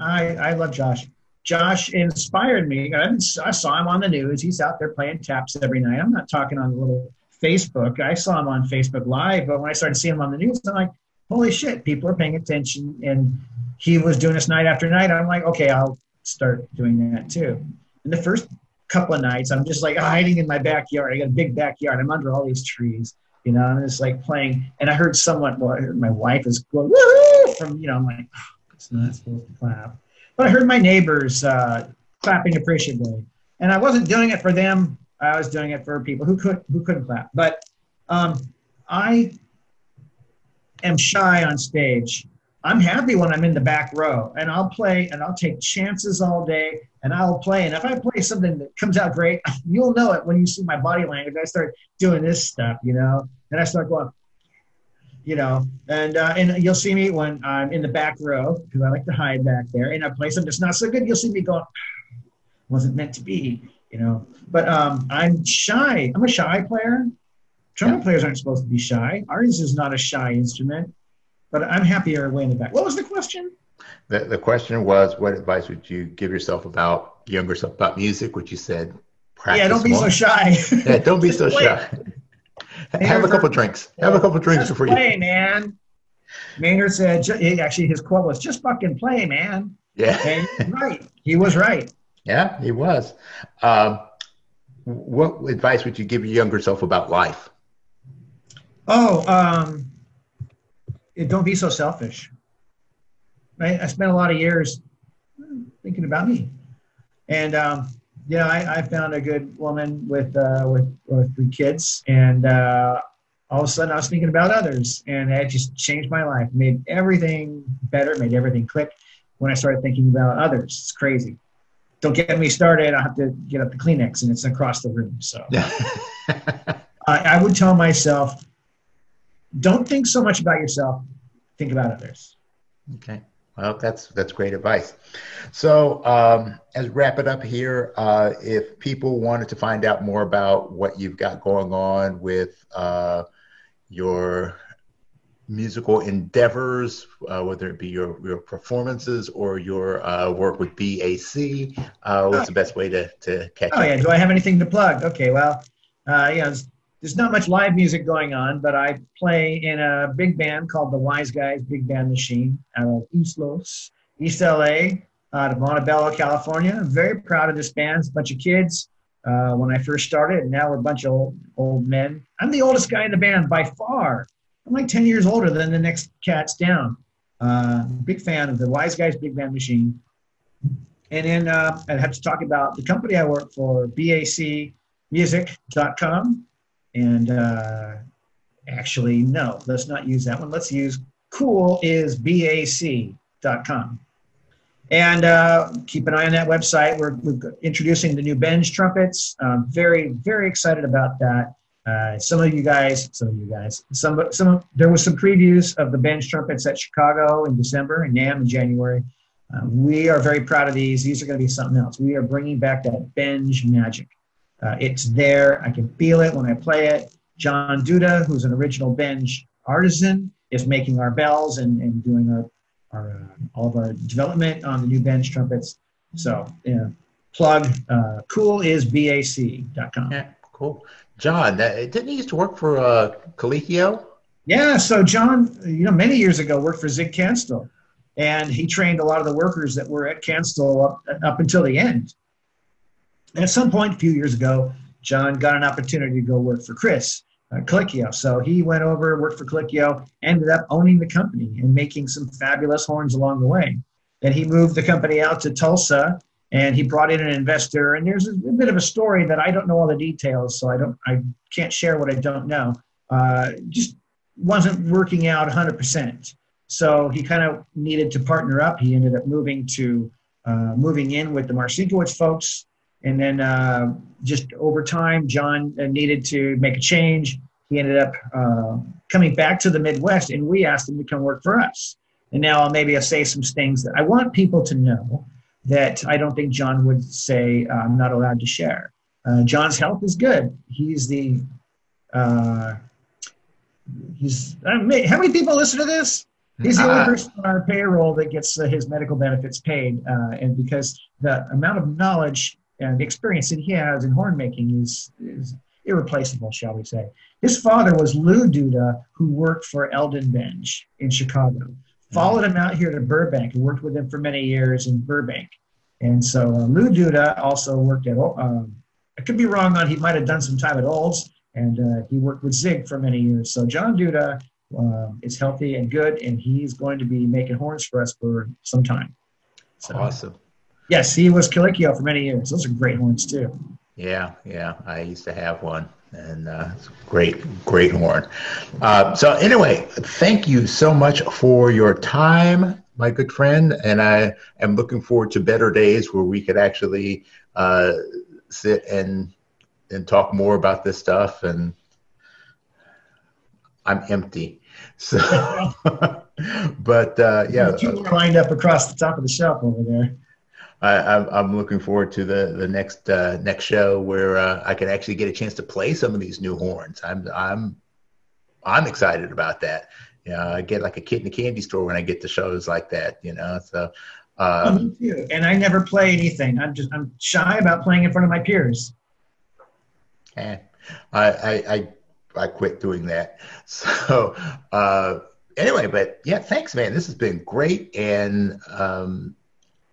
I I love Josh. Josh inspired me. I, I saw him on the news. He's out there playing taps every night. I'm not talking on the little Facebook. I saw him on Facebook Live, but when I started seeing him on the news, I'm like, holy shit, people are paying attention. And he was doing this night after night. I'm like, okay, I'll start doing that too. And the first couple of nights, I'm just like hiding in my backyard. I got a big backyard. I'm under all these trees, you know, and it's like playing. And I heard someone, well, I heard my wife is going, from, you know, I'm like, oh, it's not supposed to clap. But I heard my neighbors uh, clapping appreciably. And I wasn't doing it for them. I was doing it for people who could who couldn't clap. But um, I am shy on stage I'm happy when I'm in the back row and I'll play and I'll take chances all day and I'll play. And if I play something that comes out great, [LAUGHS] you'll know it when you see my body language. I start doing this stuff, you know, and I start going, you know, and uh, and you'll see me when I'm in the back row because I like to hide back there. And I play something that's not so good. You'll see me going, wasn't meant to be, you know. But um, I'm shy. I'm a shy player. Trumpet yeah. players aren't supposed to be shy. Ours is not a shy instrument but I'm happier way in the back. What was the question? The, the question was, what advice would you give yourself about younger self about music? Which you said, practice. Yeah, don't be more. so shy. [LAUGHS] yeah, don't be so shy. [LAUGHS] Have a couple drinks. Have a couple drinks before play, you. Play, man. Maynard said, actually, his quote was, just fucking play, man. Yeah. And right. He was right. Yeah, he was. Um, what advice would you give your younger self about life? Oh, um, don't be so selfish. I, I spent a lot of years thinking about me. And, um, yeah, I, I, found a good woman with, uh, with, with three kids. And uh, all of a sudden I was thinking about others. And that just changed my life, made everything better, made everything click when I started thinking about others. It's crazy. Don't get me started. I have to get up the Kleenex and it's across the room. So [LAUGHS] I, I would tell myself, don't think so much about yourself. Think about others. Okay. Well, that's that's great advice. So, um, as wrap it up here, uh, if people wanted to find out more about what you've got going on with uh, your musical endeavors, uh, whether it be your, your performances or your uh, work with BAC, uh, what's the best way to, to catch Oh, yeah. Do I have anything to plug? Okay, well, uh, yeah, there's not much live music going on, but I play in a big band called the Wise Guys Big Band Machine out of East Los, East LA, out of Montebello, California. I'm very proud of this band. It's a bunch of kids. Uh, when I first started, and now we're a bunch of old, old men. I'm the oldest guy in the band by far. I'm like 10 years older than the next cats down. Uh, big fan of the Wise Guys Big Band Machine. And then uh, I have to talk about the company I work for, bacmusic.com. And uh, actually, no, let's not use that one. Let's use coolisbac.com. And uh, keep an eye on that website. We're, we're introducing the new Benge trumpets. Um, very, very excited about that. Uh, some of you guys, some of you guys, some, some, there was some previews of the Benge trumpets at Chicago in December and NAMM in January. Uh, we are very proud of these. These are going to be something else. We are bringing back that Benge magic. Uh, it's there. I can feel it when I play it. John Duda, who's an original Benge artisan, is making our bells and, and doing our, our uh, all of our development on the new Benge trumpets. So, yeah, plug uh, coolisbac.com. Yeah, cool. John, that, didn't he used to work for uh, Calicchio? Yeah, so John, you know, many years ago worked for Zig Kanstul, and he trained a lot of the workers that were at Kanstul up, up until the end. And at some point a few years ago, John got an opportunity to go work for Chris uh. So he went over, worked for Calicchio, ended up owning the company and making some fabulous horns along the way. Then he moved the company out to Tulsa and he brought in an investor. And there's a, a bit of a story that I don't know all the details, so I don't, I can't share what I don't know. Uh, just wasn't working out 100%. So he kind of needed to partner up. He ended up moving to uh, moving in with the Marcinkiewicz folks and then uh, just over time, John uh, needed to make a change. He ended up uh, coming back to the Midwest, and we asked him to come work for us. And now maybe I'll say some things that I want people to know that I don't think John would say uh, I'm not allowed to share. Uh, John's health is good. He's the uh, he's how many people listen to this? He's the only person on our payroll that gets his medical benefits paid, and because the amount of knowledge and the experience that he has in horn making is, is irreplaceable, shall we say. His father was Lou Duda, who worked for Elden Benge in Chicago. Followed him out here to Burbank and worked with him for many years in Burbank. And so uh, Lou Duda also worked at, um, I could be wrong on, he might have done some time at Olds, and uh, he worked with Zig for many years. So John Duda uh, is healthy and good, and he's going to be making horns for us for some time. So, awesome. Yes, he was Calicchio for many years. Those are great horns too. Yeah, yeah. I used to have one, and uh, it's great, great horn. Uh, so anyway, thank you so much for your time, my good friend, and I am looking forward to better days where we could actually uh, sit and and talk more about this stuff. And I'm empty, so. [LAUGHS] but uh, yeah, two lined up across the top of the shelf over there. I, am looking forward to the the next uh, next show where uh, I can actually get a chance to play some of these new horns. I'm I'm I'm excited about that. You know, I get like a kid in a candy store when I get to shows like that. You know, so. Um, oh, me too. And I never play anything. I'm just I'm shy about playing in front of my peers. Yeah, I I I, I quit doing that. [LAUGHS] So. Uh, anyway, but yeah, thanks, man. This has been great, and um,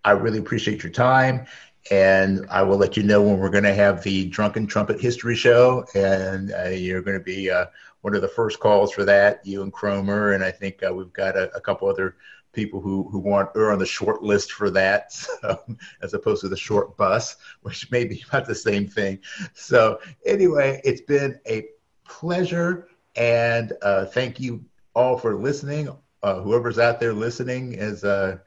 I really appreciate your time. And I will let you know when we're going to have the Drunken Trumpet History Show, and uh, you're going to be uh, one of the first calls for that. You and Cromer, and I think uh, we've got a, a, couple other people who who want are on the short list for that, [LAUGHS] so, as opposed to the short bus, which may be about the same thing. So anyway, it's been a pleasure, and uh, thank you all for listening. Uh, whoever's out there listening, is uh,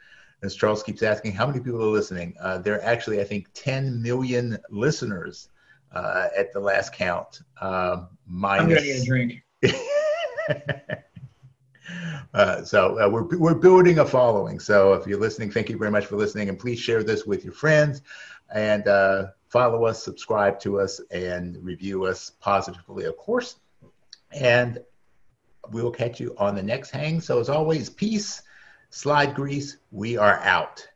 as Charles keeps asking, how many people are listening? Uh, there are actually, I think, 10 million listeners uh, at the last count. Um, minus... I'm gonna get a drink. [LAUGHS] Uh, so uh, we're, we're building a following. So if you're listening, thank you very much for listening, and please share this with your friends and uh, follow us, subscribe to us, and review us positively, of course. And we will catch you on the next hang. So as always, peace, slide grease. We are out.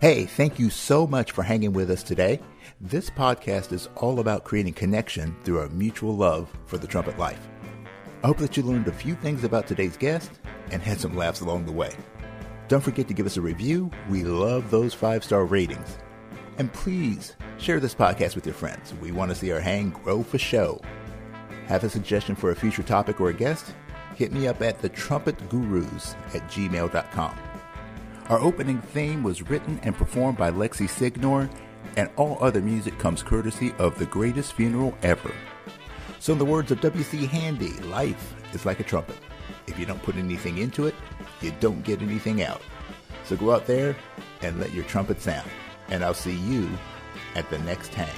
Hey, thank you so much for hanging with us today. This podcast is all about creating connection through our mutual love for the trumpet life. I hope that you learned a few things about today's guest and had some laughs along the way. Don't forget to give us a review. We love those five star ratings. And please share this podcast with your friends. We want to see our hang grow for show. Have a suggestion for a future topic or a guest? Hit me up at thetrumpetgurus at gmail.com. Our opening theme was written and performed by Lexi Signor, and all other music comes courtesy of The Greatest Funeral Ever. So, in the words of W.C. Handy, life is like a trumpet. If you don't put anything into it, you don't get anything out. So go out there and let your trumpet sound. And I'll see you at the next hang.